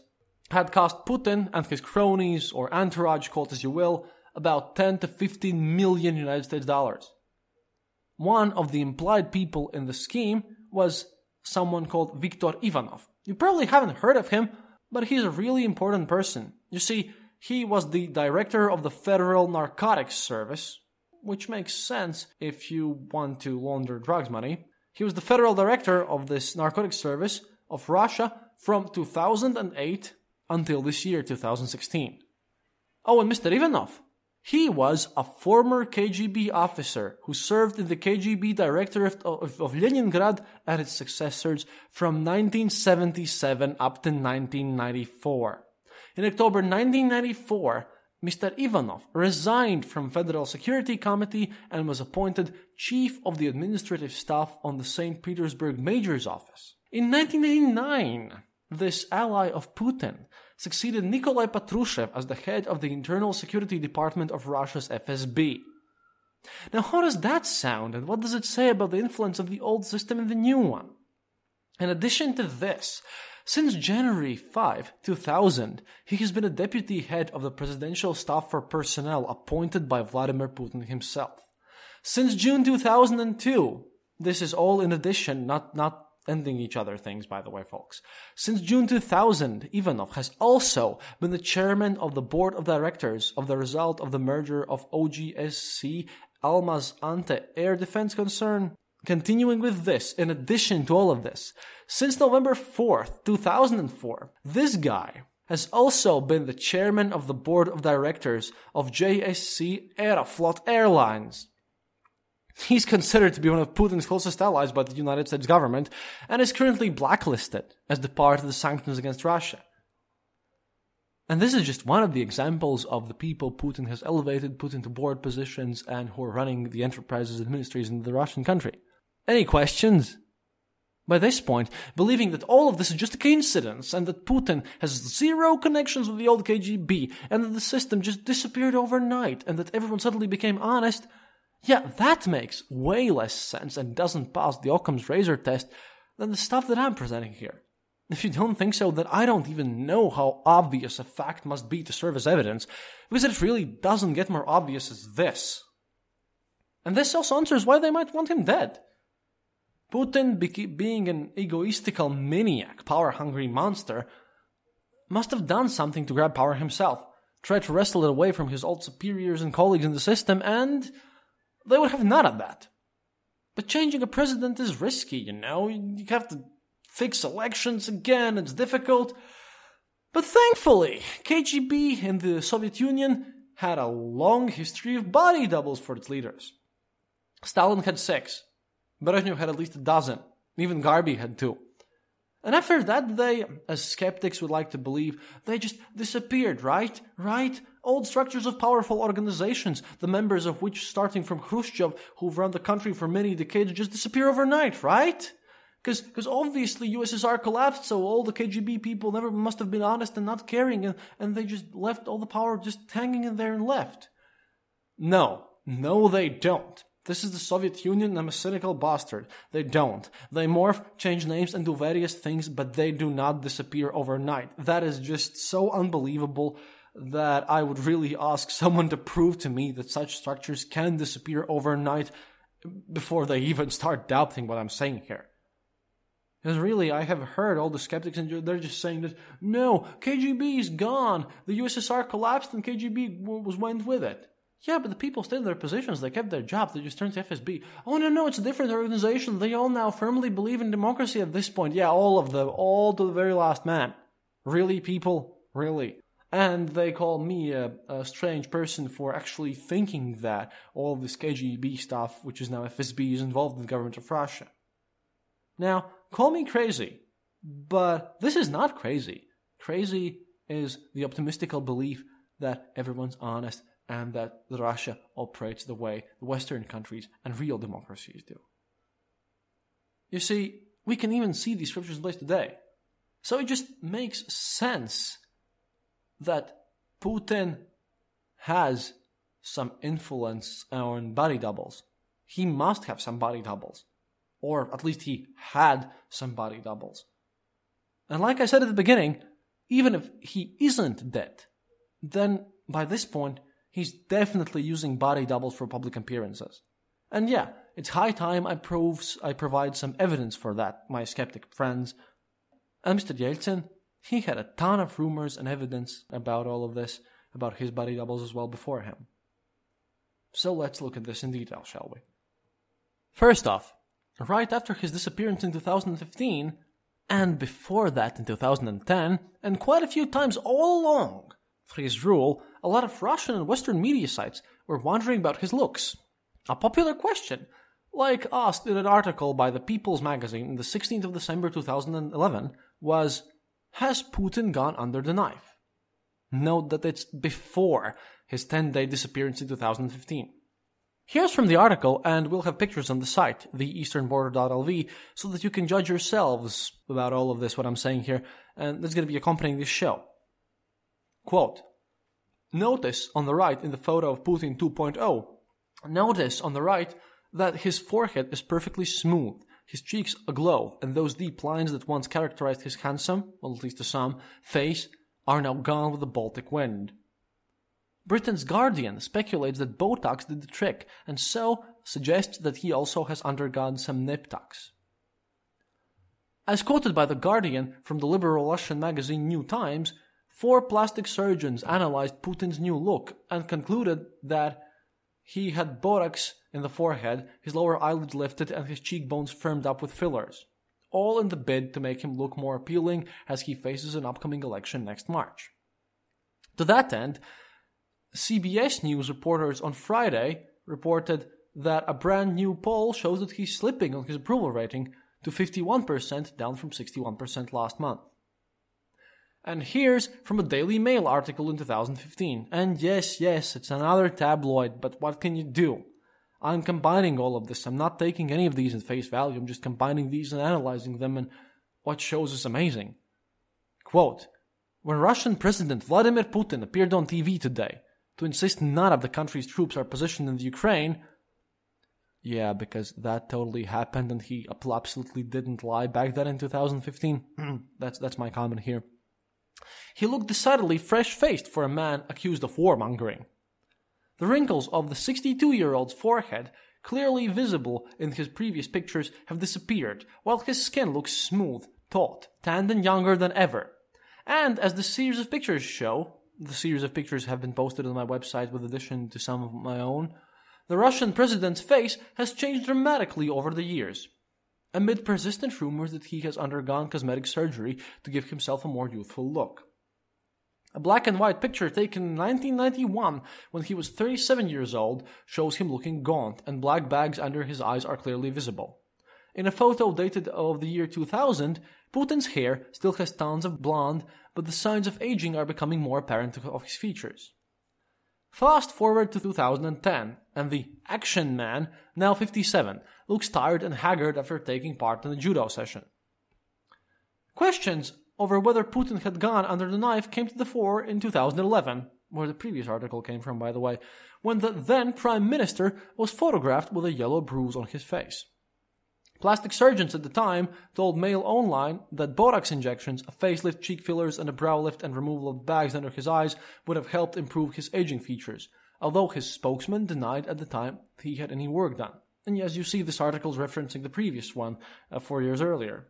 had cost Putin and his cronies or entourage, call it as you will, about 10 to 15 million United States dollars. One of the implied people in the scheme was someone called Viktor Ivanov. You probably haven't heard of him, but he's a really important person. You see, he was the director of the Federal Narcotics Service, which makes sense if you want to launder drugs money. He was the federal director of this narcotics service of Russia from 2008 until this year, 2016. Oh, and Mr. Ivanov, he was a former KGB officer who served in the KGB Directorate of, of, Leningrad and its successors from 1977 up to 1994. In October 1994, Mr. Ivanov resigned from Federal Security Committee and was appointed Chief of the Administrative Staff on the St. Petersburg Major's Office. In 1989, this ally of Putin succeeded Nikolai Patrushev as the head of the Internal Security Department of Russia's FSB. Now, how does that sound, and what does it say about the influence of the old system in the new one? In addition to this, since January 5, 2000, he has been a deputy head of the Presidential Staff for Personnel appointed by Vladimir Putin himself. Since June 2002, this is all in addition, not, not ending each other things, by the way, folks. Since June 2000, Ivanov has also been the chairman of the board of directors of the result of the merger of OGSC Almaz-Antey Air Defense Concern. Continuing with this, in addition to all of this, since November 4th, 2004, this guy has also been the chairman of the board of directors of JSC Aeroflot Airlines. He's considered to be one of Putin's closest allies by the United States government and is currently blacklisted as the part of the sanctions against Russia. And this is just one of the examples of the people Putin has elevated, put into board positions, and who are running the enterprises and ministries in the Russian country. Any questions? By this point, believing that all of this is just a coincidence and that Putin has zero connections with the old KGB and that the system just disappeared overnight and that everyone suddenly became honest, yeah, that makes way less sense and doesn't pass the Occam's razor test than the stuff that I'm presenting here. If you don't think so, then I don't even know how obvious a fact must be to serve as evidence, because it really doesn't get more obvious as this. And this also answers why they might want him dead. Putin, being an egoistical maniac, power hungry monster, must have done something to grab power himself, tried to wrestle it away from his old superiors and colleagues in the system, and they would have none of that. But changing a president is risky, you know? You have to fix elections again, it's difficult. But thankfully, KGB in the Soviet Union had a long history of body doubles for its leaders. Stalin had six, Brezhnev had at least a dozen, even Gorby had two. And after that, they, as skeptics would like to believe, they just disappeared, right? Right? Old structures of powerful organizations, the members of which, starting from Khrushchev, who've run the country for many decades, just disappear overnight, right? Because obviously USSR collapsed, so all the KGB people never must have been honest and not caring, and, and they just left all the power just hanging in there and left. No, no, they don't. This is the Soviet Union. I'm a cynical bastard. They don't. They morph, change names, and do various things, but they do not disappear overnight. That is just so unbelievable that I would really ask someone to prove to me that such structures can disappear overnight before they even start doubting what I'm saying here. Because really, I have heard all the skeptics and they're just saying that, no, KGB is gone. The USSR collapsed and KGB was went with it. Yeah, but the people stayed in their positions. They kept their jobs. They just turned to FSB. Oh, no, no, it's a different organization. They all now firmly believe in democracy at this point. Yeah, all of them. All to the very last man. Really, people? Really? And they call me a, a, strange person for actually thinking that all this KGB stuff, which is now FSB, is involved in the government of Russia. Now, call me crazy, but this is not crazy. Crazy is the optimistical belief that everyone's honest and that Russia operates the way the Western countries and real democracies do. You see, we can even see these scriptures in place today. So it just makes sense that Putin has some influence on body doubles. He must have some body doubles. Or at least he had some body doubles. And like I said at the beginning, even if he isn't dead, then by this point, he's definitely using body doubles for public appearances. And yeah, it's high time I proves I provide some evidence for that, my skeptic friends. And Mr. Yeltsin, he had a ton of rumors and evidence about all of this, about his body doubles as well before him. So let's look at this in detail, shall we? First off, right after his disappearance in 2015, and before that in 2010, and quite a few times all along for his rule, a lot of Russian and Western media sites were wondering about his looks. A popular question, like asked in an article by the People's Magazine on the 16th of December 2011, was Has Putin gone under the knife? Note that it's before his 10 day disappearance in 2015. Here's from the article, and we'll have pictures on the site, theeasternborder.lv, so that you can judge yourselves about all of this, what I'm saying here, and that's going to be accompanying this show. Quote Notice on the right in the photo of Putin 2.0, notice on the right that his forehead is perfectly smooth, his cheeks aglow, and those deep lines that once characterized his handsome, well, at least to some, face are now gone with the Baltic wind. Britain's Guardian speculates that Botox did the trick, and so suggests that he also has undergone some Niptox. As quoted by The Guardian from the liberal Russian magazine New Times, four plastic surgeons analyzed Putin's new look and concluded that he had Botox in the forehead, his lower eyelids lifted, and his cheekbones firmed up with fillers, all in the bid to make him look more appealing as he faces an upcoming election next March. To that end, CBS News reporters on Friday reported that a brand new poll shows that he's slipping on his approval rating to 51%, down from 61% last month. And here's from a Daily Mail article in 2015. And yes, yes, it's another tabloid, but what can you do? I'm combining all of this. I'm not taking any of these at face value. I'm just combining these and analyzing them, and what shows is amazing. Quote When Russian President Vladimir Putin appeared on TV today, to insist none of the country's troops are positioned in the Ukraine. Yeah, because that totally happened and he absolutely didn't lie back then in 2015. *clears throat* that's, that's my comment here. He looked decidedly fresh faced for a man accused of warmongering. The wrinkles of the 62 year old's forehead, clearly visible in his previous pictures, have disappeared, while his skin looks smooth, taut, tanned, and younger than ever. And as the series of pictures show, the series of pictures have been posted on my website with addition to some of my own. The Russian president's face has changed dramatically over the years, amid persistent rumors that he has undergone cosmetic surgery to give himself a more youthful look. A black and white picture taken in 1991 when he was 37 years old shows him looking gaunt and black bags under his eyes are clearly visible. In a photo dated of the year 2000, Putin's hair still has tons of blonde but the signs of aging are becoming more apparent of his features. Fast forward to 2010, and the action man, now 57, looks tired and haggard after taking part in a judo session. Questions over whether Putin had gone under the knife came to the fore in 2011, where the previous article came from, by the way, when the then Prime Minister was photographed with a yellow bruise on his face. Plastic surgeons at the time told Mail Online that Botox injections, a facelift, cheek fillers, and a brow lift and removal of bags under his eyes would have helped improve his aging features, although his spokesman denied at the time he had any work done. And as you see, this article is referencing the previous one uh, four years earlier.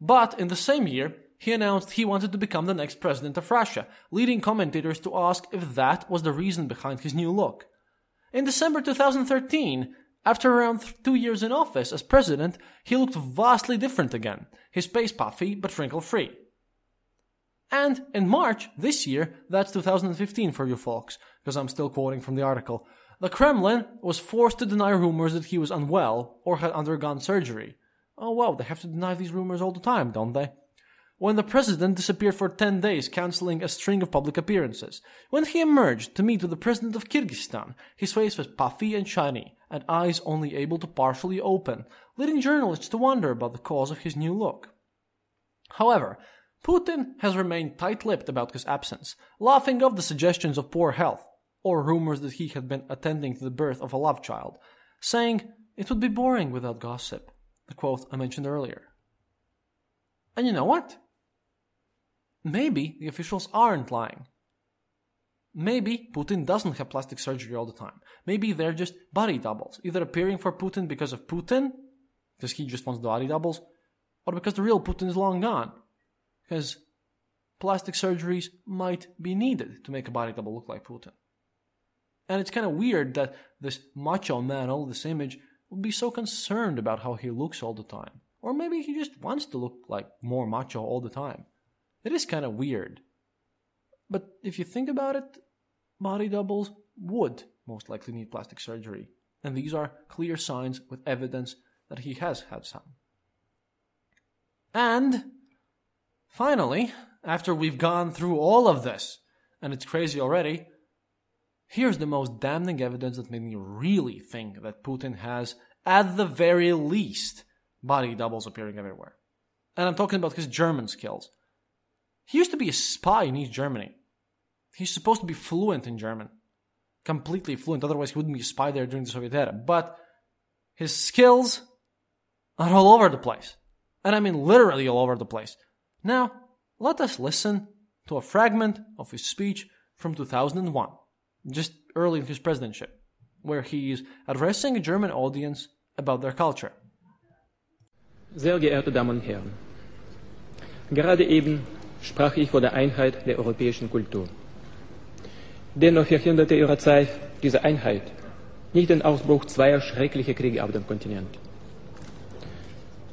But in the same year, he announced he wanted to become the next president of Russia, leading commentators to ask if that was the reason behind his new look. In December 2013, after around two years in office as president, he looked vastly different again, his face puffy but wrinkle free. And in March this year, that's 2015 for you folks, because I'm still quoting from the article, the Kremlin was forced to deny rumors that he was unwell or had undergone surgery. Oh well, they have to deny these rumors all the time, don't they? when the president disappeared for 10 days, cancelling a string of public appearances. When he emerged to meet with the president of Kyrgyzstan, his face was puffy and shiny, and eyes only able to partially open, leading journalists to wonder about the cause of his new look. However, Putin has remained tight lipped about his absence, laughing off the suggestions of poor health, or rumors that he had been attending to the birth of a love child, saying it would be boring without gossip, the quote I mentioned earlier. And you know what? Maybe the officials aren't lying. Maybe Putin doesn't have plastic surgery all the time. Maybe they're just body doubles, either appearing for Putin because of Putin, because he just wants the body doubles, or because the real Putin is long gone. Because plastic surgeries might be needed to make a body double look like Putin. And it's kind of weird that this macho man, all this image, would be so concerned about how he looks all the time. Or maybe he just wants to look like more macho all the time. It is kind of weird. But if you think about it, body doubles would most likely need plastic surgery. And these are clear signs with evidence that he has had some. And finally, after we've gone through all of this, and it's crazy already, here's the most damning evidence that made me really think that Putin has, at the very least, body doubles appearing everywhere. And I'm talking about his German skills. He used to be a spy in East Germany. He's supposed to be fluent in German. Completely fluent, otherwise, he wouldn't be a spy there during the Soviet era. But his skills are all over the place. And I mean literally all over the place. Now, let us listen to a fragment of his speech from 2001, just early in his presidency, where he is addressing a German audience about their culture. Sehr geehrte Damen und Herren, gerade eben sprach ich von der Einheit der europäischen Kultur. Dennoch verhinderte ihre Zeit diese Einheit nicht den Ausbruch zweier schrecklicher Kriege auf dem Kontinent.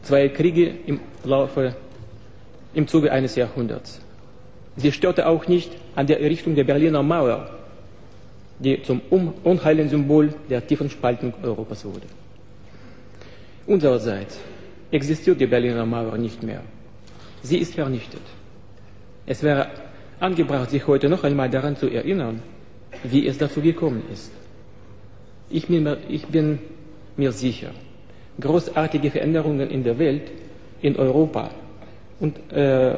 Zwei Kriege im Laufe, im Zuge eines Jahrhunderts. Sie störte auch nicht an der Errichtung der Berliner Mauer, die zum unheilen Symbol der tiefen Spaltung Europas wurde. Unsererseits existiert die Berliner Mauer nicht mehr. Sie ist vernichtet. Es wäre angebracht, sich heute noch einmal daran zu erinnern, wie es dazu gekommen ist. Ich bin, mir, ich bin mir sicher, großartige Veränderungen in der Welt, in Europa und, äh,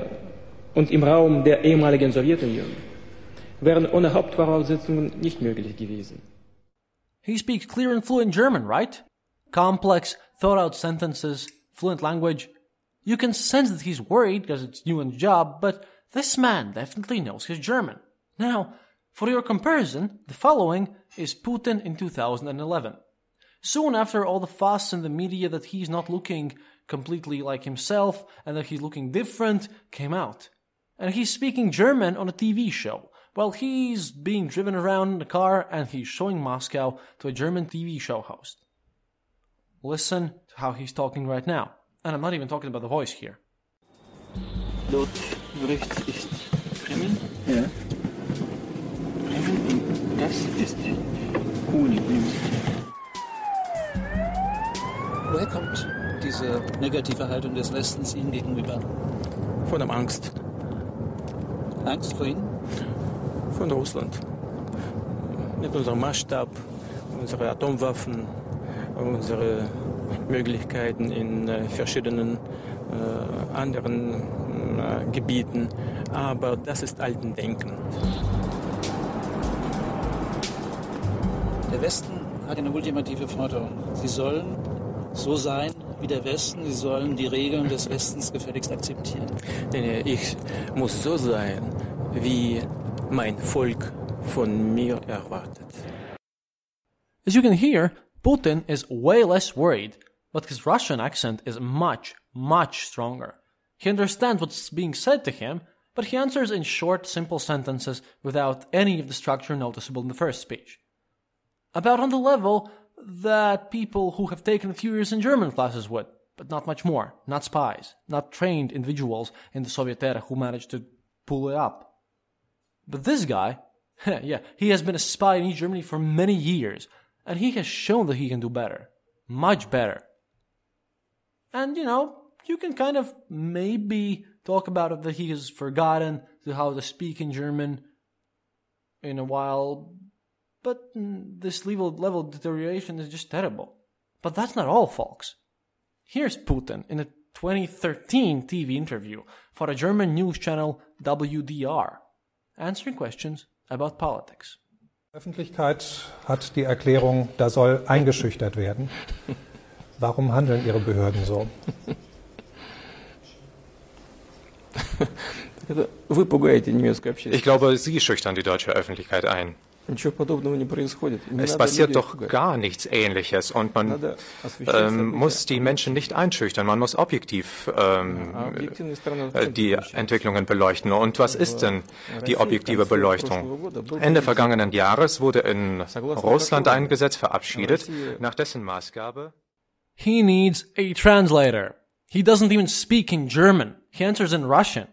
und im Raum der ehemaligen Sowjetunion wären ohne Hauptvoraussetzungen nicht möglich gewesen. He speaks clear and fluent German, right? Complex, thought out sentences, fluent language. You can sense that he's worried because it's new in the job, but this man definitely knows his German. Now, for your comparison, the following is Putin in 2011. Soon after all the fuss in the media that he's not looking completely like himself and that he's looking different came out. And he's speaking German on a TV show while he's being driven around in a car and he's showing Moscow to a German TV show host. Listen to how he's talking right now. And I'm not even talking about the voice here. Dort rechts ist Bremen. Ja. Bremen und das ist Honig. Woher kommt diese negative Haltung des Westens Ihnen gegenüber? Von der Angst. Angst vor Ihnen? Von Russland. Mit unserem Maßstab, unsere Atomwaffen, unsere Möglichkeiten in äh, verschiedenen äh, anderen äh, Gebieten. Aber das ist alten Denken. Der Westen hat eine ultimative Forderung. Sie sollen so sein wie der Westen. Sie sollen die Regeln des Westens gefälligst akzeptieren. Ich muss so sein, wie mein Volk von mir erwartet. As you can hear, Putin is way less worried, but his Russian accent is much, much stronger. He understands what's being said to him, but he answers in short, simple sentences without any of the structure noticeable in the first speech. About on the level that people who have taken a few years in German classes would, but not much more. Not spies, not trained individuals in the Soviet era who managed to pull it up. But this guy, *laughs* yeah, he has been a spy in Germany for many years, and he has shown that he can do better. Much better. And, you know, you can kind of maybe talk about it that he has forgotten how to speak in German in a while, But this level, level deterioration is just terrible. But that's not all, folks. Here's Putin in a 2013 TV interview for a German news channel WDR, answering questions about politics. Öffentlichkeit hat die Erklärung, da soll eingeschüchtert werden. Warum handeln Ihre Behörden so? *laughs* Ich glaube, Sie schüchtern die deutsche Öffentlichkeit ein. Es passiert doch gar nichts Ähnliches und man ähm, muss die Menschen nicht einschüchtern. Man muss objektiv ähm, äh, die Entwicklungen beleuchten. Und was ist denn die objektive Beleuchtung? Ende vergangenen Jahres wurde in Russland ein Gesetz verabschiedet, nach dessen Maßgabe He needs a translator. He doesn't even speak in German. He answers in Russian.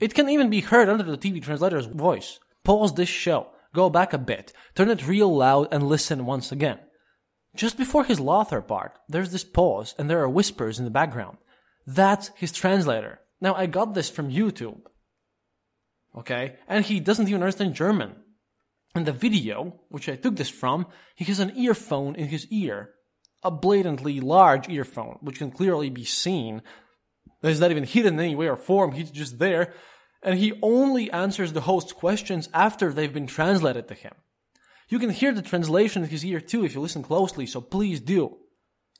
It can even be heard under the TV translator's voice. Pause this show. Go back a bit, turn it real loud, and listen once again. Just before his Lothar part, there's this pause, and there are whispers in the background. That's his translator. Now, I got this from YouTube. Okay? And he doesn't even understand German. In the video, which I took this from, he has an earphone in his ear. A blatantly large earphone, which can clearly be seen. It's not even hidden in any way or form, he's just there and he only answers the host's questions after they've been translated to him. You can hear the translation in his ear too if you listen closely, so please do.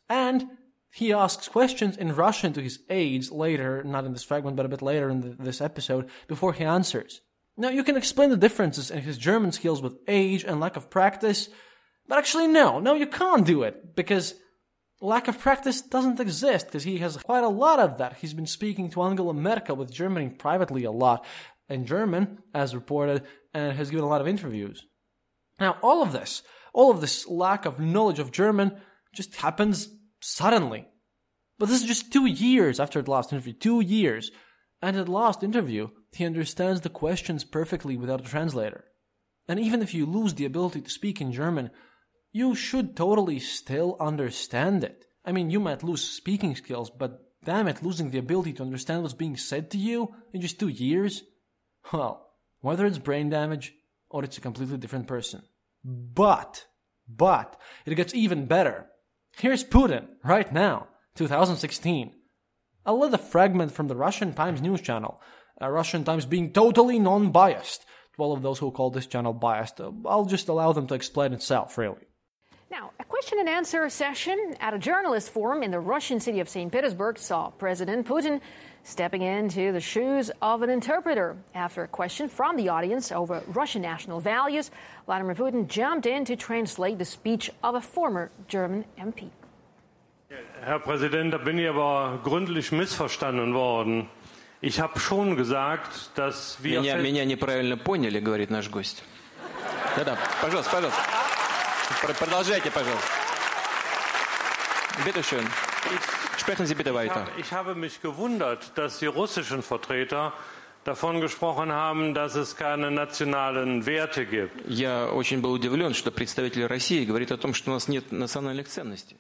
And he asks questions in Russian to his aides later, not in this fragment, but a bit later in the, this episode, before he answers. Now, you can explain the differences in his German skills with age and lack of practice, but actually, no, no, you can't do it, because lack of practice doesn't exist because he has quite a lot of that. He's been speaking to Angela Merkel with Germany privately a lot in German, as reported, and has given a lot of interviews. Now, all of this, all of this lack of knowledge of German just happens suddenly. But this is just two years after the last interview, two years. And at the last interview, he understands the questions perfectly without a translator. And even if you lose the ability to speak in German, you should totally still understand it. I mean, you might lose speaking skills, but damn it, losing the ability to understand what's being said to you in just two years? Well, whether it's brain damage or it's a completely different person. But, but, it gets even better. Here's Putin, right now, 2016. I'll let a fragment from the Russian Times news channel, uh, Russian Times being totally non biased. To all of those who call this channel biased, uh, I'll just allow them to explain itself, really. Now, a question and answer session at a journalist forum in the Russian city of St. Petersburg saw President Putin stepping into the shoes of an interpreter. After a question from the audience over Russian national values, Vladimir Putin jumped in to translate the speech of a former German MP. Herr Präsident, da bin ich aber gründlich missverstanden worden. Ich habe schon gesagt, dass wir... Меня, меня неправильно поняли, говорит наш гость. Да-да, пожалуйста, пожалуйста. Продолжайте, пожалуйста. Bitte schön. Sprechen Sie bitte weiter. Ich habe mich gewundert, dass die russischen Vertreter davon gesprochen haben, dass es keine nationalen Werte gibt. Я очень был удивлен, что представитель России говорит о том, что у нас нет национальных ценностей.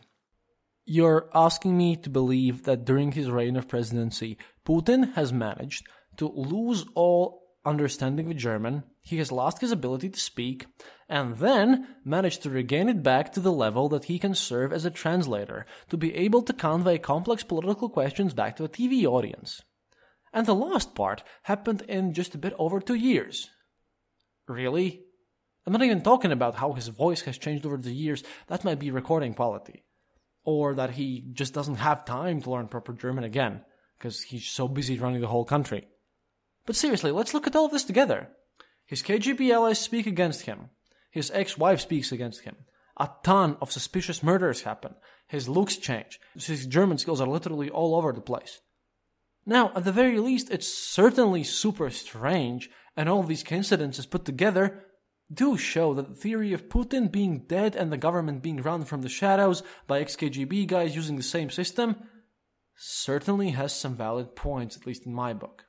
You're asking me to believe that during his reign of presidency, Putin has managed to lose all understanding of German, he has lost his ability to speak, and then managed to regain it back to the level that he can serve as a translator to be able to convey complex political questions back to a TV audience. And the last part happened in just a bit over two years. Really? I'm not even talking about how his voice has changed over the years. That might be recording quality. Or that he just doesn't have time to learn proper German again, because he's so busy running the whole country. But seriously, let's look at all of this together. His KGB allies speak against him. His ex-wife speaks against him. A ton of suspicious murders happen. His looks change. His German skills are literally all over the place. Now, at the very least, it's certainly super strange, and all these coincidences put together do show that the theory of Putin being dead and the government being run from the shadows by ex-KGB guys using the same system certainly has some valid points, at least in my book.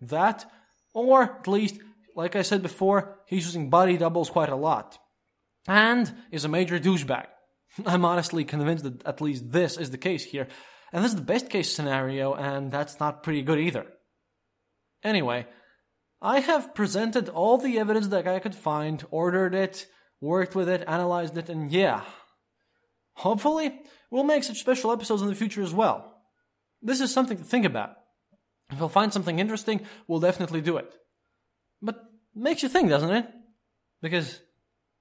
That, or at least like I said before, he's using body doubles quite a lot. And is a major douchebag. *laughs* I'm honestly convinced that at least this is the case here. And this is the best case scenario, and that's not pretty good either. Anyway, I have presented all the evidence that I could find, ordered it, worked with it, analyzed it, and yeah. Hopefully, we'll make such special episodes in the future as well. This is something to think about. If we'll find something interesting, we'll definitely do it. But makes you think, doesn't it? Because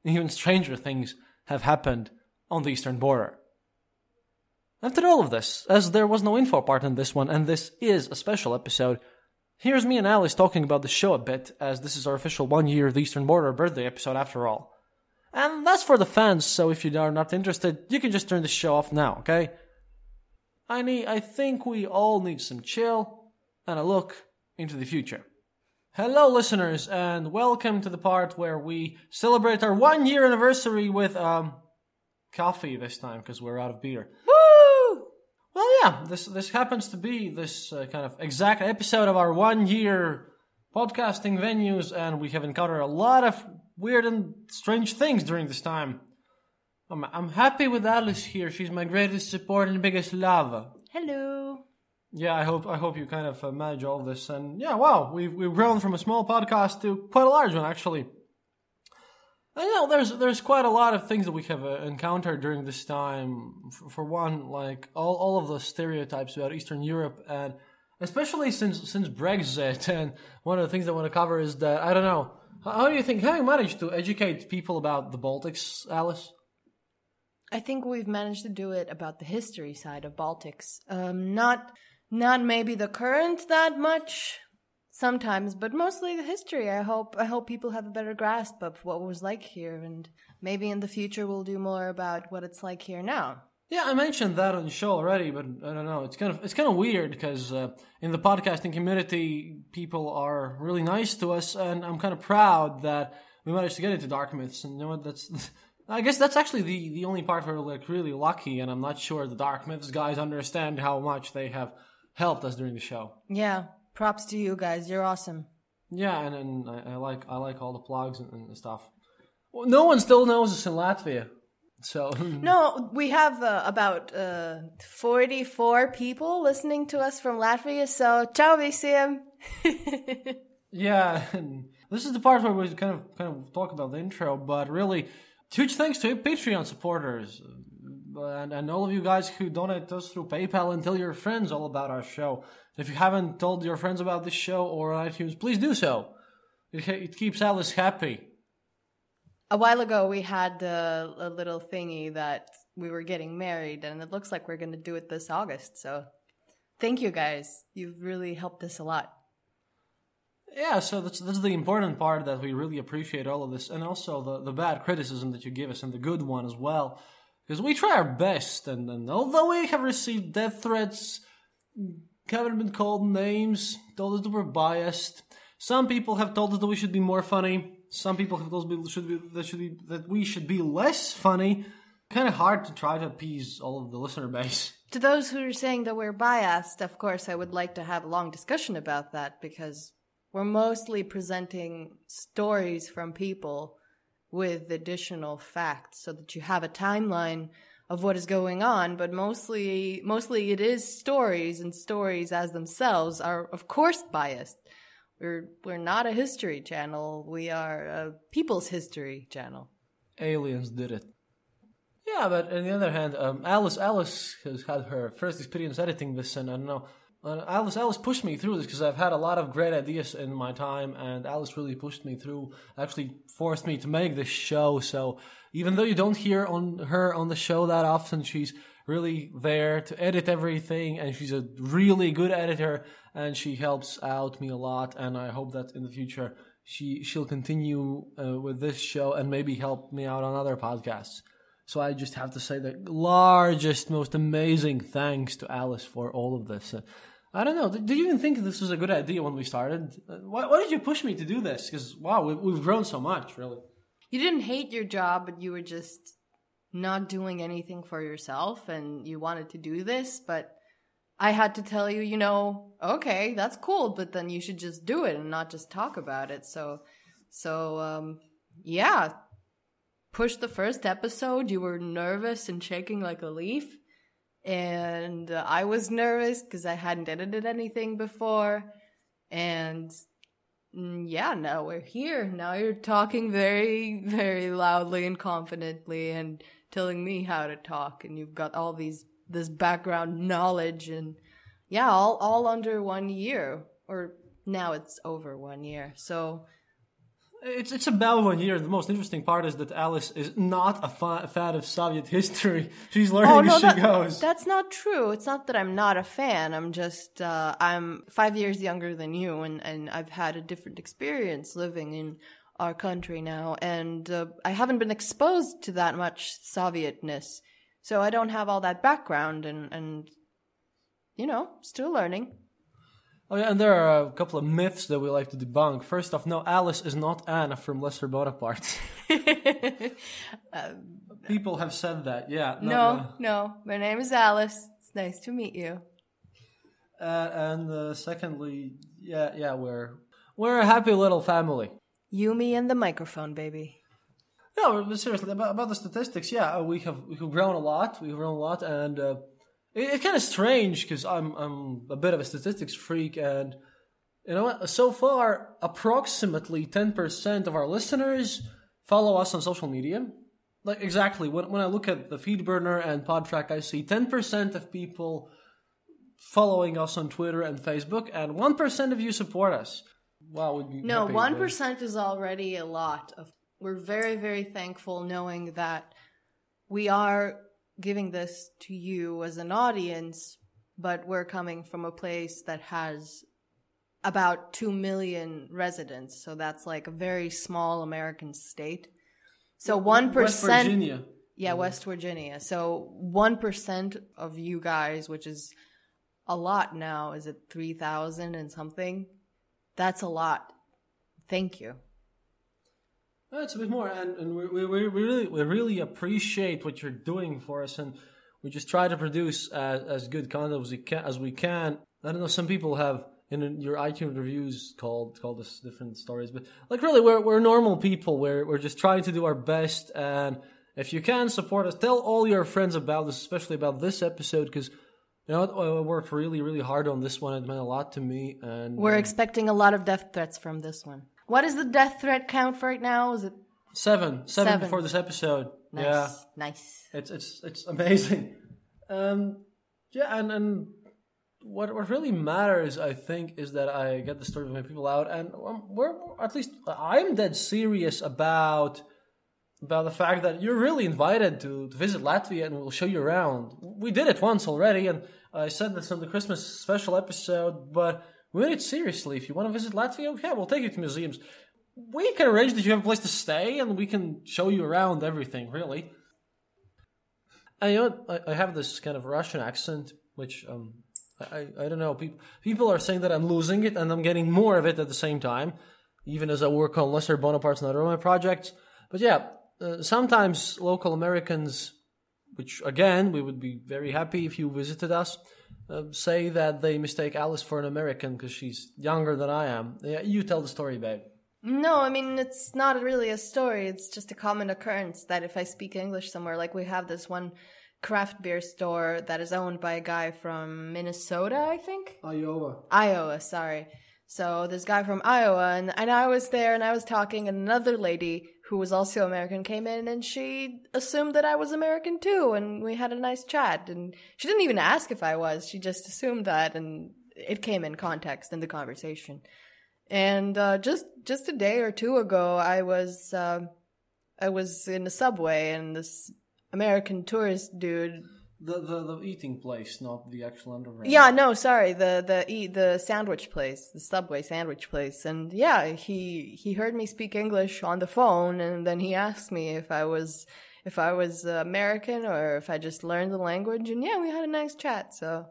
even stranger things have happened on the eastern border. After all of this, as there was no info part in this one, and this is a special episode, here's me and Alice talking about the show a bit, as this is our official one year of the eastern border birthday episode after all. And that's for the fans, so if you are not interested, you can just turn the show off now, okay? I need, I think we all need some chill and a look into the future. Hello, listeners, and welcome to the part where we celebrate our one year anniversary with um coffee this time because we're out of beer. Woo! Well, yeah, this this happens to be this uh, kind of exact episode of our one year podcasting venues, and we have encountered a lot of weird and strange things during this time. I'm I'm happy with Alice here. She's my greatest support and biggest love. Hello yeah, I hope I hope you kind of uh, manage all this. And yeah, wow, we've we've grown from a small podcast to quite a large one actually. You know, there's there's quite a lot of things that we have uh, encountered during this time. For, for, one, like all all of the stereotypes about Eastern Europe, and especially since since Brexit. *laughs* And one of the things I want to cover is that I don't know. How, how do you think? How you managed to educate people about the Baltics, Alice? I think we've managed to do it about the history side of Baltics. Um, not not maybe the current that much sometimes, but mostly the history. I hope I hope people have a better grasp of what it was like here, and maybe in the future we'll do more about what it's like here now. Yeah, I mentioned that on the show already, but I don't know. It's kind of it's kind of weird because uh, in the podcasting community, people are really nice to us, and I'm kind of proud that we managed to get into dark myths. And you know what? That's *laughs* I guess that's actually the the only part where we're like really lucky, and I'm not sure the dark myths guys understand how much they have helped us during the show. Yeah, props to you guys. You're awesome. Yeah, and, and I, I like I like all the plugs and, and stuff. Well, no one still knows us in Latvia. So *laughs* no, we have uh, about uh, forty-four people listening to us from Latvia. So ciao visiem. *laughs* yeah, this is the part where we kind of kind of talk about the intro, but really, huge thanks to Patreon supporters and, and all of you guys who donate us through PayPal and tell your friends all about our show. If you haven't told your friends about this show or iTunes, please do so. It, it keeps Alice happy. A while ago, we had uh, a little thingy that we were getting married, and it looks like we're going to do it this August. So, thank you guys. You've really helped us a lot. Yeah, so that's that's the important part that we really appreciate all of this, and also the the bad criticism that you give us, and the good one as well. Because we try our best, and, and although we have received death threats, haven't been called names, told us that we're biased. Some people have told us that we should be more funny. Some people have told us we should be, that, should be, that we should be less funny. Kind of hard to try to appease all of the listener base. To those who are saying that we're biased, of course, I would like to have a long discussion about that because we're mostly presenting stories from people with additional facts so that you have a timeline of what is going on but mostly mostly it is stories and stories as themselves are of course biased. We're we're not a history channel. We are a people's history channel. Aliens did it. Yeah but on the other hand um, alice alice has had her first experience editing this and i don't know uh, Alice, Alice pushed me through this because I've had a lot of great ideas in my time, and Alice really pushed me through. Actually, forced me to make this show. So even though you don't hear on her on the show that often, she's really there to edit everything, and she's a really good editor, and she helps out me a lot. And I hope that in the future she she'll continue uh, with this show and maybe help me out on other podcasts. So I just have to say the largest, most amazing thanks to Alice for all of this. Uh, I don't know. Did you even think this was a good idea when we started? Why, why did you push me to do this? Because wow, we, we've grown so much, really. You didn't hate your job, but you were just not doing anything for yourself, and you wanted to do this. But I had to tell you, you know, okay, that's cool, but then you should just do it and not just talk about it. So, so um, yeah, push the first episode, you were nervous and shaking like a leaf. And I was nervous because I hadn't edited anything before. And mm, yeah, now we're here. Now you're talking very, very loudly and confidently and telling me how to talk. And you've got all these, this background knowledge and yeah, all, all under one year. Or now it's over one year. So it's it's about one year. The most interesting part is that Alice is not a, fa- fan of Soviet *laughs* history. She's learning oh, no, as she that, goes. That's not true. It's not that I'm not a fan. I'm just uh, I'm five years younger than you, and and I've had a different experience living in our country now, and uh, I haven't been exposed to that much Sovietness, so I don't have all that background, and and you know, still learning. Oh yeah, and there are a couple of myths that we like to debunk. First off, no, Alice is not Anna from Lesser Bonaparte. uh, *laughs* People have said that, yeah. No, no, no, my name is Alice. It's nice to meet you. Uh, and uh, secondly, yeah, yeah, we're we're a happy little family. You, me, and the microphone, baby. No, but seriously, about, about the statistics, yeah, we have we have grown a lot. We've grown a lot, and uh, it's kind of strange because I'm I'm a bit of a statistics freak, and you know what? So far, approximately ten percent of our listeners follow us on social media. Like exactly when when I look at the FeedBurner and Podtrac, I see ten percent of people following us on Twitter and Facebook, and one percent of you support us. Wow, would be no one percent is already a lot. Of we're very very thankful knowing that we are giving this to you as an audience, but we're coming from a place that has about 2 million residents. So that's like a very small American state. So 1%. West Virginia. Yeah, mm-hmm. West Virginia. So 1% of you guys, which is a lot now, is it 3,000 and something? That's a lot. Thank you. That's a bit more, and, and we, we, we really we really appreciate what you're doing for us, and we just try to produce as, as good content as we can. As we can. I don't know. Some people have in your iTunes reviews called called us different stories, but like really, we're we're normal people. We're we're just trying to do our best, and if you can support us, tell all your friends about this, especially about this episode, because you know I worked really really hard on this one. It meant a lot to me, and we're uh, expecting a lot of death threats from this one. What is the death threat count for right now? Is it seven? Seven, seven. for this episode. Nice. Yeah, nice. It's it's it's amazing. *laughs* Um, yeah, and and what what really matters, I think, is that I get the story of my people out, and um, we're at least I'm dead serious about about the fact that you're really invited to, to visit Latvia, and we'll show you around. We did it once already, and I said this on the Christmas special episode, but we mean it seriously. If you want to visit Latvia, yeah, we'll take you to museums. We can arrange that you have a place to stay, and we can show you around everything. Really. And you know, I, I have this kind of Russian accent, which um, I, I don't know. People people are saying that I'm losing it, and I'm getting more of it at the same time, even as I work on Lesser Bonaparte's and other of my projects. But yeah, uh, sometimes local Americans, which again we would be very happy if you visited us, uh, say that they mistake Alice for an American because she's younger than I am. Yeah, you tell the story, babe. No, I mean, it's not really a story. It's just a common occurrence that if I speak English somewhere, like we have this one craft beer store that is owned by a guy from Minnesota, I think? Iowa. Iowa, sorry. So this guy from Iowa, and, and I was there and I was talking, and another lady who was also American, came in and she assumed that I was American too. And we had a nice chat. And she didn't even ask if I was. She just assumed that. And it came in context in the conversation. And uh, just just a day or two ago, I was uh, I was in the subway, and this American tourist dude the, the the eating place, not the actual underground. Yeah, no, sorry, the the the sandwich place, the Subway sandwich place, and yeah, he he heard me speak English on the phone, and then he asked me if I was if I was American or if I just learned the language, and yeah, we had a nice chat. So,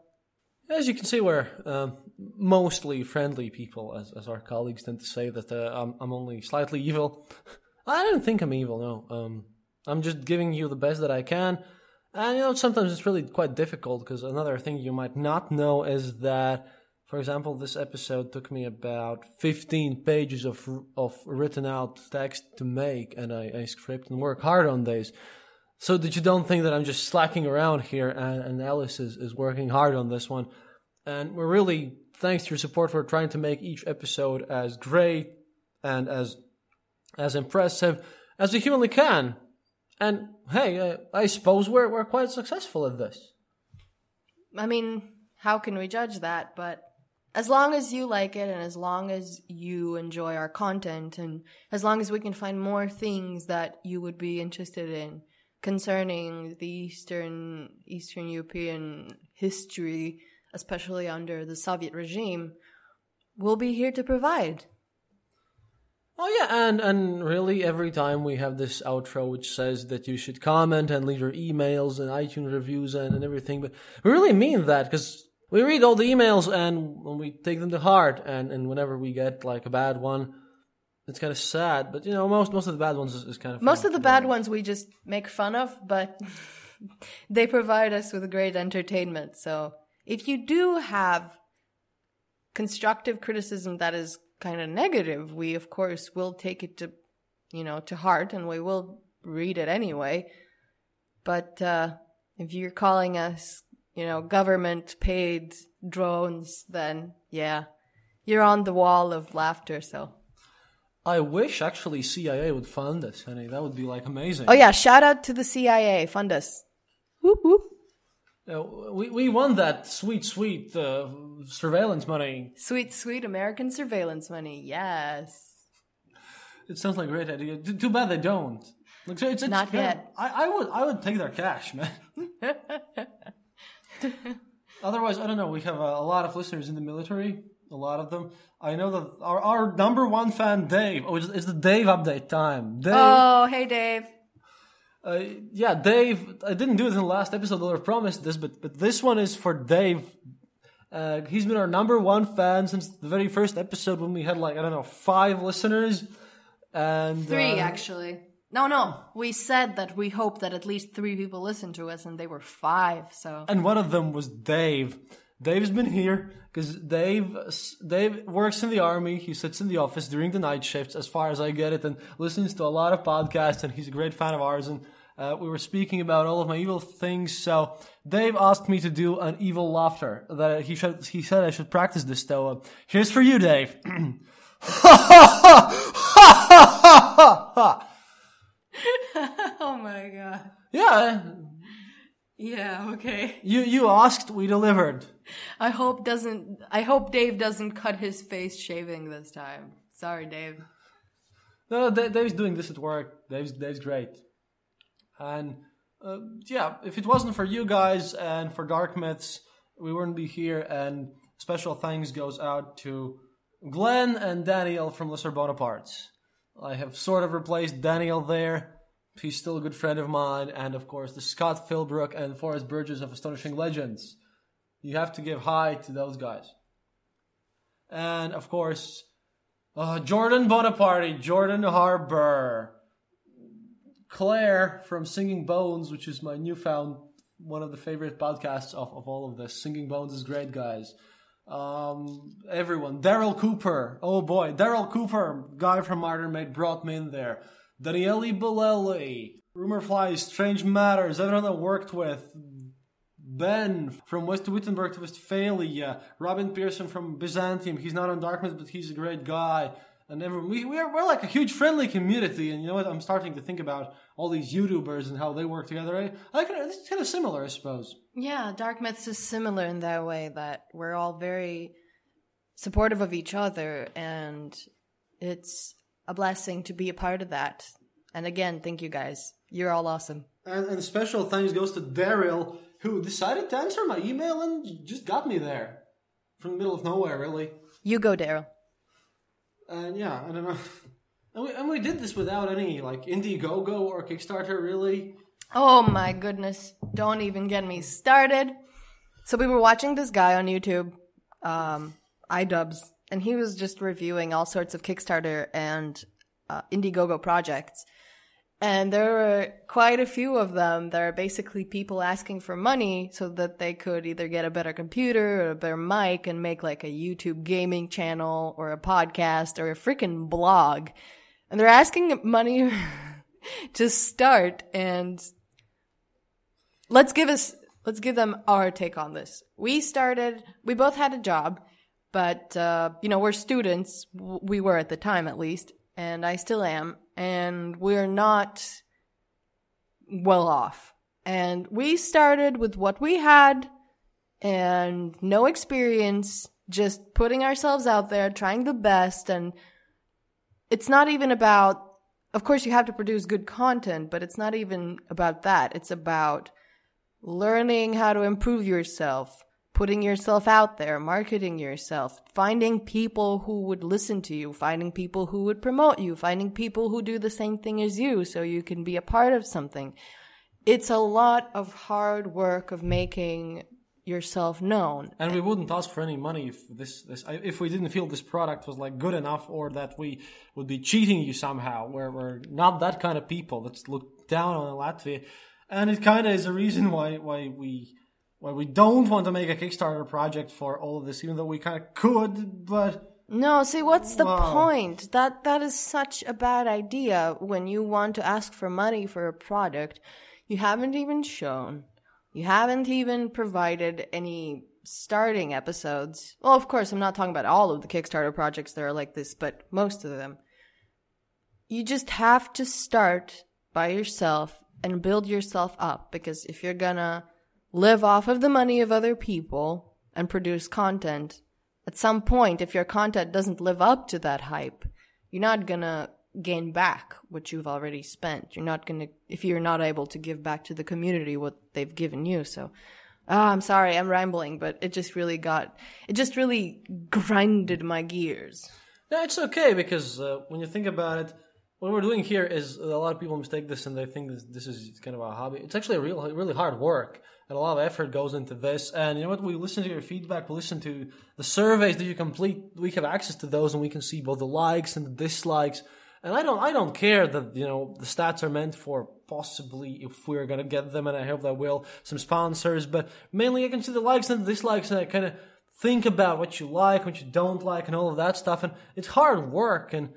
as you can see, we're um, mostly friendly people, as as our colleagues tend to say that uh, I'm I'm only slightly evil. *laughs* I don't think I'm evil. No, um, I'm just giving you the best that I can. And you know, sometimes it's really quite difficult because another thing you might not know is that, for example, this episode took me about 15 pages of of written out text to make, and I, I script and work hard on these. So that you don't think that I'm just slacking around here, and, and Alice is, is working hard on this one. And we're really thanks to your support for trying to make each episode as great and as as impressive as we humanly can. And hey, uh, I suppose we're we're quite successful at this. I mean, how can we judge that? But as long as you like it and as long as you enjoy our content and as long as we can find more things that you would be interested in concerning the Eastern Eastern European history, especially under the Soviet regime, we'll be here to provide. Oh yeah, and and really every time we have this outro which says that you should comment and leave your emails and iTunes reviews and, and everything, but we really mean that because we read all the emails and we take them to heart, and, and whenever we get like a bad one, it's kind of sad. But you know, most most of the bad ones is, is kind of most of the bad ones we just make fun of, but *laughs* they provide us with great entertainment. So if you do have constructive criticism that is kind of negative, we of course will take it to, you know, to heart and we will read it anyway. But uh, if you're calling us, you know, government paid drones, then yeah, you're on the wall of laughter. So. I wish actually CIA would fund us, honey. That would be like amazing. Oh yeah, shout out to the CIA, fund us. Whoop whoop. Uh, we we won that sweet sweet uh, surveillance money. Sweet sweet American surveillance money. Yes. It sounds like a great idea. Too bad they don't. Like, it's, it's, Not yet. I, I would I would take their cash, man. *laughs* Otherwise, I don't know. We have a, a lot of listeners in the military. A lot of them. I know that our, our number one fan, Dave. Oh, it's, it's the Dave update time. Dave. Oh, hey, Dave. Uh, yeah, Dave. I didn't do it in the last episode. Though I promised this, but but this one is for Dave. Uh, he's been our number one fan since the very first episode when we had like I don't know five listeners, and three uh, actually. No, no, we said that we hope that at least three people listen to us, and they were five. So and one of them was Dave. Dave's been here because Dave Dave works in the army. He sits in the office during the night shifts, as far as I get it, and listens to a lot of podcasts. And he's a great fan of ours. And uh, we were speaking about all of my evil things. So Dave asked me to do an evil laughter. That he should, he said I should practice this. So uh, here's for you, Dave. *laughs* oh my god. Yeah. Yeah, okay. You you asked, we delivered. I hope doesn't I hope Dave doesn't cut his face shaving this time. Sorry, Dave. No, Dave's doing this at work. Dave's Dave's great. And uh, yeah, if it wasn't for you guys and for Dark Myths, we wouldn't be here. And special thanks goes out to Glenn and Daniel from Lesser Bonapartes. I have sort of replaced Daniel there. He's still a good friend of mine, and of course the Scott Philbrook and Forrest Burgess of Astonishing Legends. You have to give hi to those guys. And of course, uh, Jordan Bonaparte, Jordan Harbour, Claire from Singing Bones, which is my newfound one of the favorite podcasts of, of all of this. Singing Bones is great, guys. Um, everyone, Darryl Cooper. Oh boy, Darryl Cooper, guy from Martyr Made, brought me in there. Daniele Bolelli, Rumor Flies, Strange Matters, everyone I worked with, Ben from West Wittenberg to Westphalia, Robin Pierson from Byzantium. He's not on Dark Myths, but he's a great guy. And everyone, we, we're, we're like a huge friendly community. And you know what? I'm starting to think about all these YouTubers and how they work together. I, I can, it's kind of similar, I suppose. Yeah, Dark Myths is similar in that way that we're all very supportive of each other. And it's a blessing to be a part of that. And again, thank you guys. You're all awesome. And, and special thanks goes to Darryl, who decided to answer my email and just got me there from the middle of nowhere, really. You go, Darryl. And yeah, I don't know. *laughs* And we, and we did this without any like Indiegogo or Kickstarter, really. Oh my goodness! Don't even get me started. So we were watching this guy on YouTube, um, iDubbbz, and he was just reviewing all sorts of Kickstarter and uh, Indiegogo projects. And there were quite a few of them that are basically people asking for money so that they could either get a better computer or a better mic and make like a YouTube gaming channel or a podcast or a freaking blog. And they're asking money *laughs* to start and let's give us, let's give them our take on this. We started, we both had a job but uh, you know we're students. We were at the time, at least, and I still am, and we're not well off. And we started with what we had and no experience, just putting ourselves out there, trying the best. And it's not even about, of course, you have to produce good content, but it's not even about that. It's about learning how to improve yourself, putting yourself out there, marketing yourself, finding people who would listen to you, finding people who would promote you, finding people who do the same thing as you so you can be a part of something it's a lot of hard work of making yourself known. And we wouldn't ask for any money if this, this if we didn't feel this product was like good enough or that we would be cheating you somehow. Where we're not that kind of people. Let's look down on Latvia, and it kind of is a reason why why we why we don't want to make a Kickstarter project for all of this, even though we kind of could, but. No, see what's the wow. point? That that is such a bad idea when you want to ask for money for a product you haven't even shown. You haven't even provided any starting episodes. Well, of course, I'm not talking about all of the Kickstarter projects that are like this, but most of them. You just have to start by yourself and build yourself up because if you're gonna live off of the money of other people and produce content, at some point, if your content doesn't live up to that hype, you're not gonna gain back what you've already spent. You're not to, if you're not able to give back to the community what they've given you. So, oh, I'm sorry, I'm rambling, but it just really got, it just really grinded my gears. No, it's okay because uh, when you think about it, what we're doing here is a lot of people mistake this and they think this, this is kind of a hobby. It's actually a real, really hard work and a lot of effort goes into this. And you know what? We listen to your feedback. We listen to the surveys that you complete. We have access to those and we can see both the likes and the dislikes and I don't I don't care that you know the stats are meant for possibly if we're gonna get them, and I hope that will some sponsors. But mainly, I can see the likes and the dislikes, and I kind of think about what you like, what you don't like, and all of that stuff. And it's hard work, and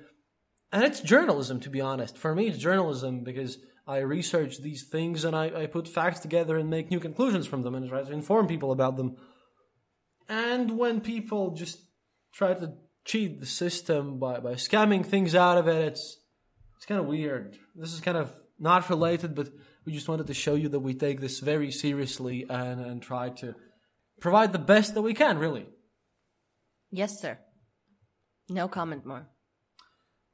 and it's journalism to be honest. For me, it's journalism because I research these things and I, I put facts together and make new conclusions from them and try to inform people about them. And when people just try to cheat the system by, by scamming things out of it. It's it's kind of weird. This is kind of not related, but we just wanted to show you that we take this very seriously and, and try to provide the best that we can, really. Yes, sir. No comment more.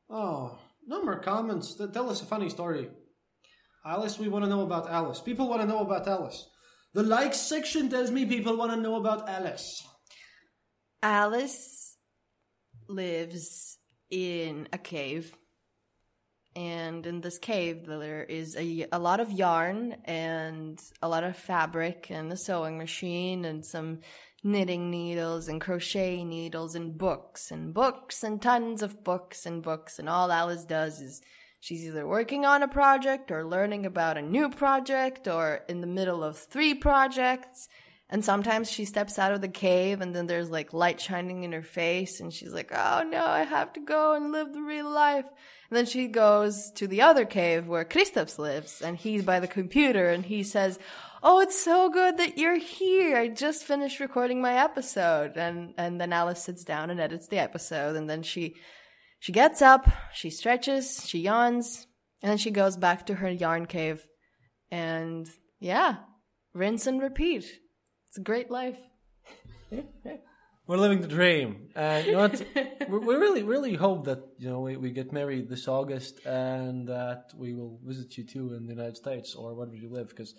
Oh, no more comments. Tell us a funny story. Alice, we want to know about Alice. People want to know about Alice. The likes section tells me people want to know about Alice. Alice lives in a cave. And in this cave, there is a, a lot of yarn and a lot of fabric and a sewing machine and some knitting needles and crochet needles and books and books and tons of books and books. And all Alice does is she's either working on a project or learning about a new project or in the middle of three projects and sometimes she steps out of the cave and then there's like light shining in her face and she's like, oh no, I have to go and live the real life. And then she goes to the other cave where Kristaps lives and he's by the computer and he says, Oh, it's so good that you're here. I just finished recording my episode. And, and then Alice sits down and edits the episode and then she, she gets up, she stretches, she yawns, and then she goes back to her yarn cave and yeah, rinse and repeat. It's a great life. *laughs* We're living the dream. And you know what? we really, really hope that, you know, we, we get married this August and that we will visit you too in the United States or wherever you live. Because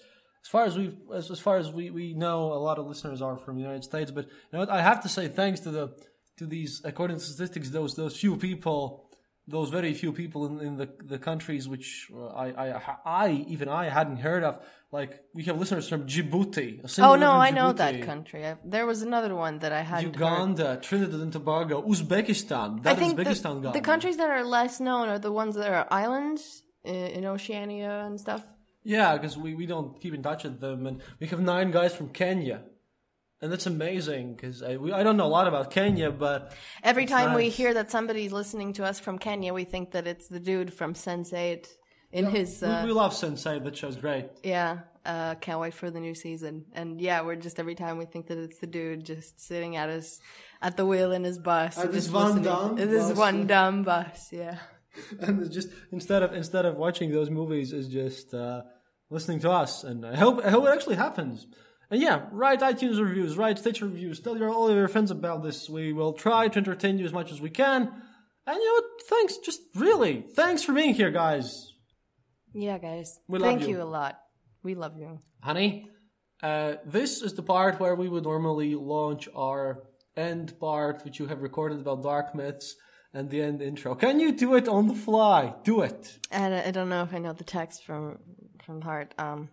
as far as we as, as far as we, we know, a lot of listeners are from the United States. But you know what? I have to say thanks to the to these, according to statistics, those those few people those very few people in, in the, the countries which uh, I, I, I, even I hadn't heard of. Like, we have listeners from Djibouti. Oh, no, I know that country. I, there was another one that I had Uganda, heard. Trinidad and Tobago, Uzbekistan. That I think Uzbekistan the, the, countries that are less known are the ones that are islands in, in Oceania and stuff. Yeah, because we, we don't keep in touch with them. And we have nine guys from Kenya and that's amazing because I, I don't know a lot about Kenya, but every time nice. we hear that somebody's listening to us from Kenya, we think that it's the dude from Sense8. in yeah, his. Uh, we, we love Sense8. That show's great. Yeah, uh, can't wait for the new season. And yeah, we're just every time we think that it's the dude just sitting at his at the wheel in his bus. At this one dumb. This one dumb bus. Yeah. *laughs* and it's just instead of instead of watching those movies, is just uh, listening to us. And I hope I hope it actually happens. And yeah, write iTunes reviews, write Stitcher reviews, tell your, all your friends about this. We will try to entertain you as much as we can. And you know what? Thanks, just really, thanks for being here, guys. Yeah, guys. We Thank love you. you. a lot. We love you. Honey, uh, this is the part where we would normally launch our end part, which you have recorded about dark myths, and the end intro. Can you do it on the fly? Do it. I don't know if I know the text from from heart. Um,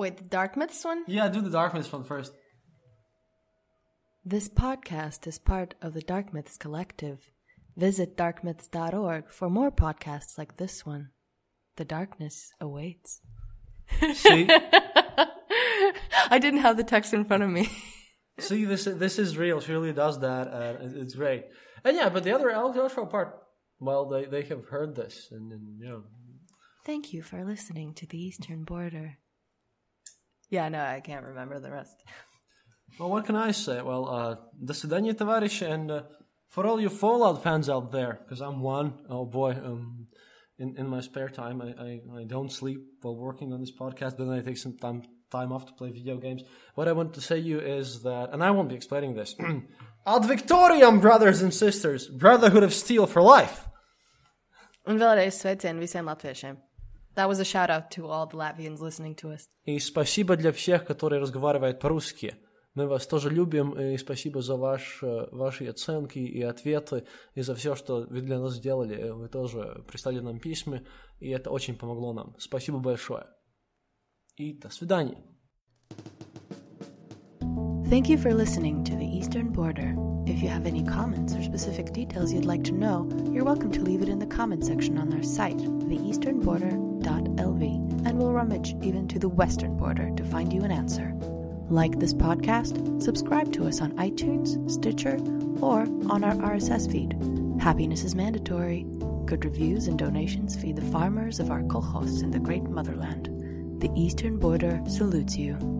wait, the Dark Myths one? Yeah, do the dark myths one first. This podcast is part of the Dark Myths Collective. Visit darkmyths.org for more podcasts like this one. The darkness awaits. See, *laughs* I didn't have the text in front of me. *laughs* see, this this is real. She really does that, uh, and it's great. And yeah, but the other outro part, well, they they have heard this, and, and you know, Thank you for listening to the Eastern Border. Yeah, no, I can't remember the rest. Well, what can I say? Well, uh, до свидания, товарищи, and uh, for all you Fallout fans out there, because I'm one, oh boy, um, in, in my spare time, I, I, I don't sleep while working on this podcast, but then I take some time, time off to play video games. What I want to say to you is that, and I won't be explaining this, *clears throat* Ad Victoriam, brothers and sisters, Brotherhood of Steel for life. Un vēlreiz sveicien visiem latviešiem. That was a shout out to all the Latvians listening to us. И спасибо для всех, которые разговаривают по-русски. Мы вас тоже любим, и спасибо за ваш, э, ваши оценки и ответы, и за все, что вы для нас сделали. Вы тоже прислали нам письма, и это очень помогло нам. Спасибо большое. И до свидания. Thank you for listening to the Eastern Border. If you have any comments or specific details you'd like to know, you're welcome to leave it in the comment section on our site, theeasternborder.lv, and we'll rummage even to the western border to find you an answer. Like this podcast, subscribe to us on iTunes, Stitcher, or on our RSS feed. Happiness is mandatory. Good reviews and donations feed the farmers of our kolkhoz in the great motherland. The Eastern Border salutes you.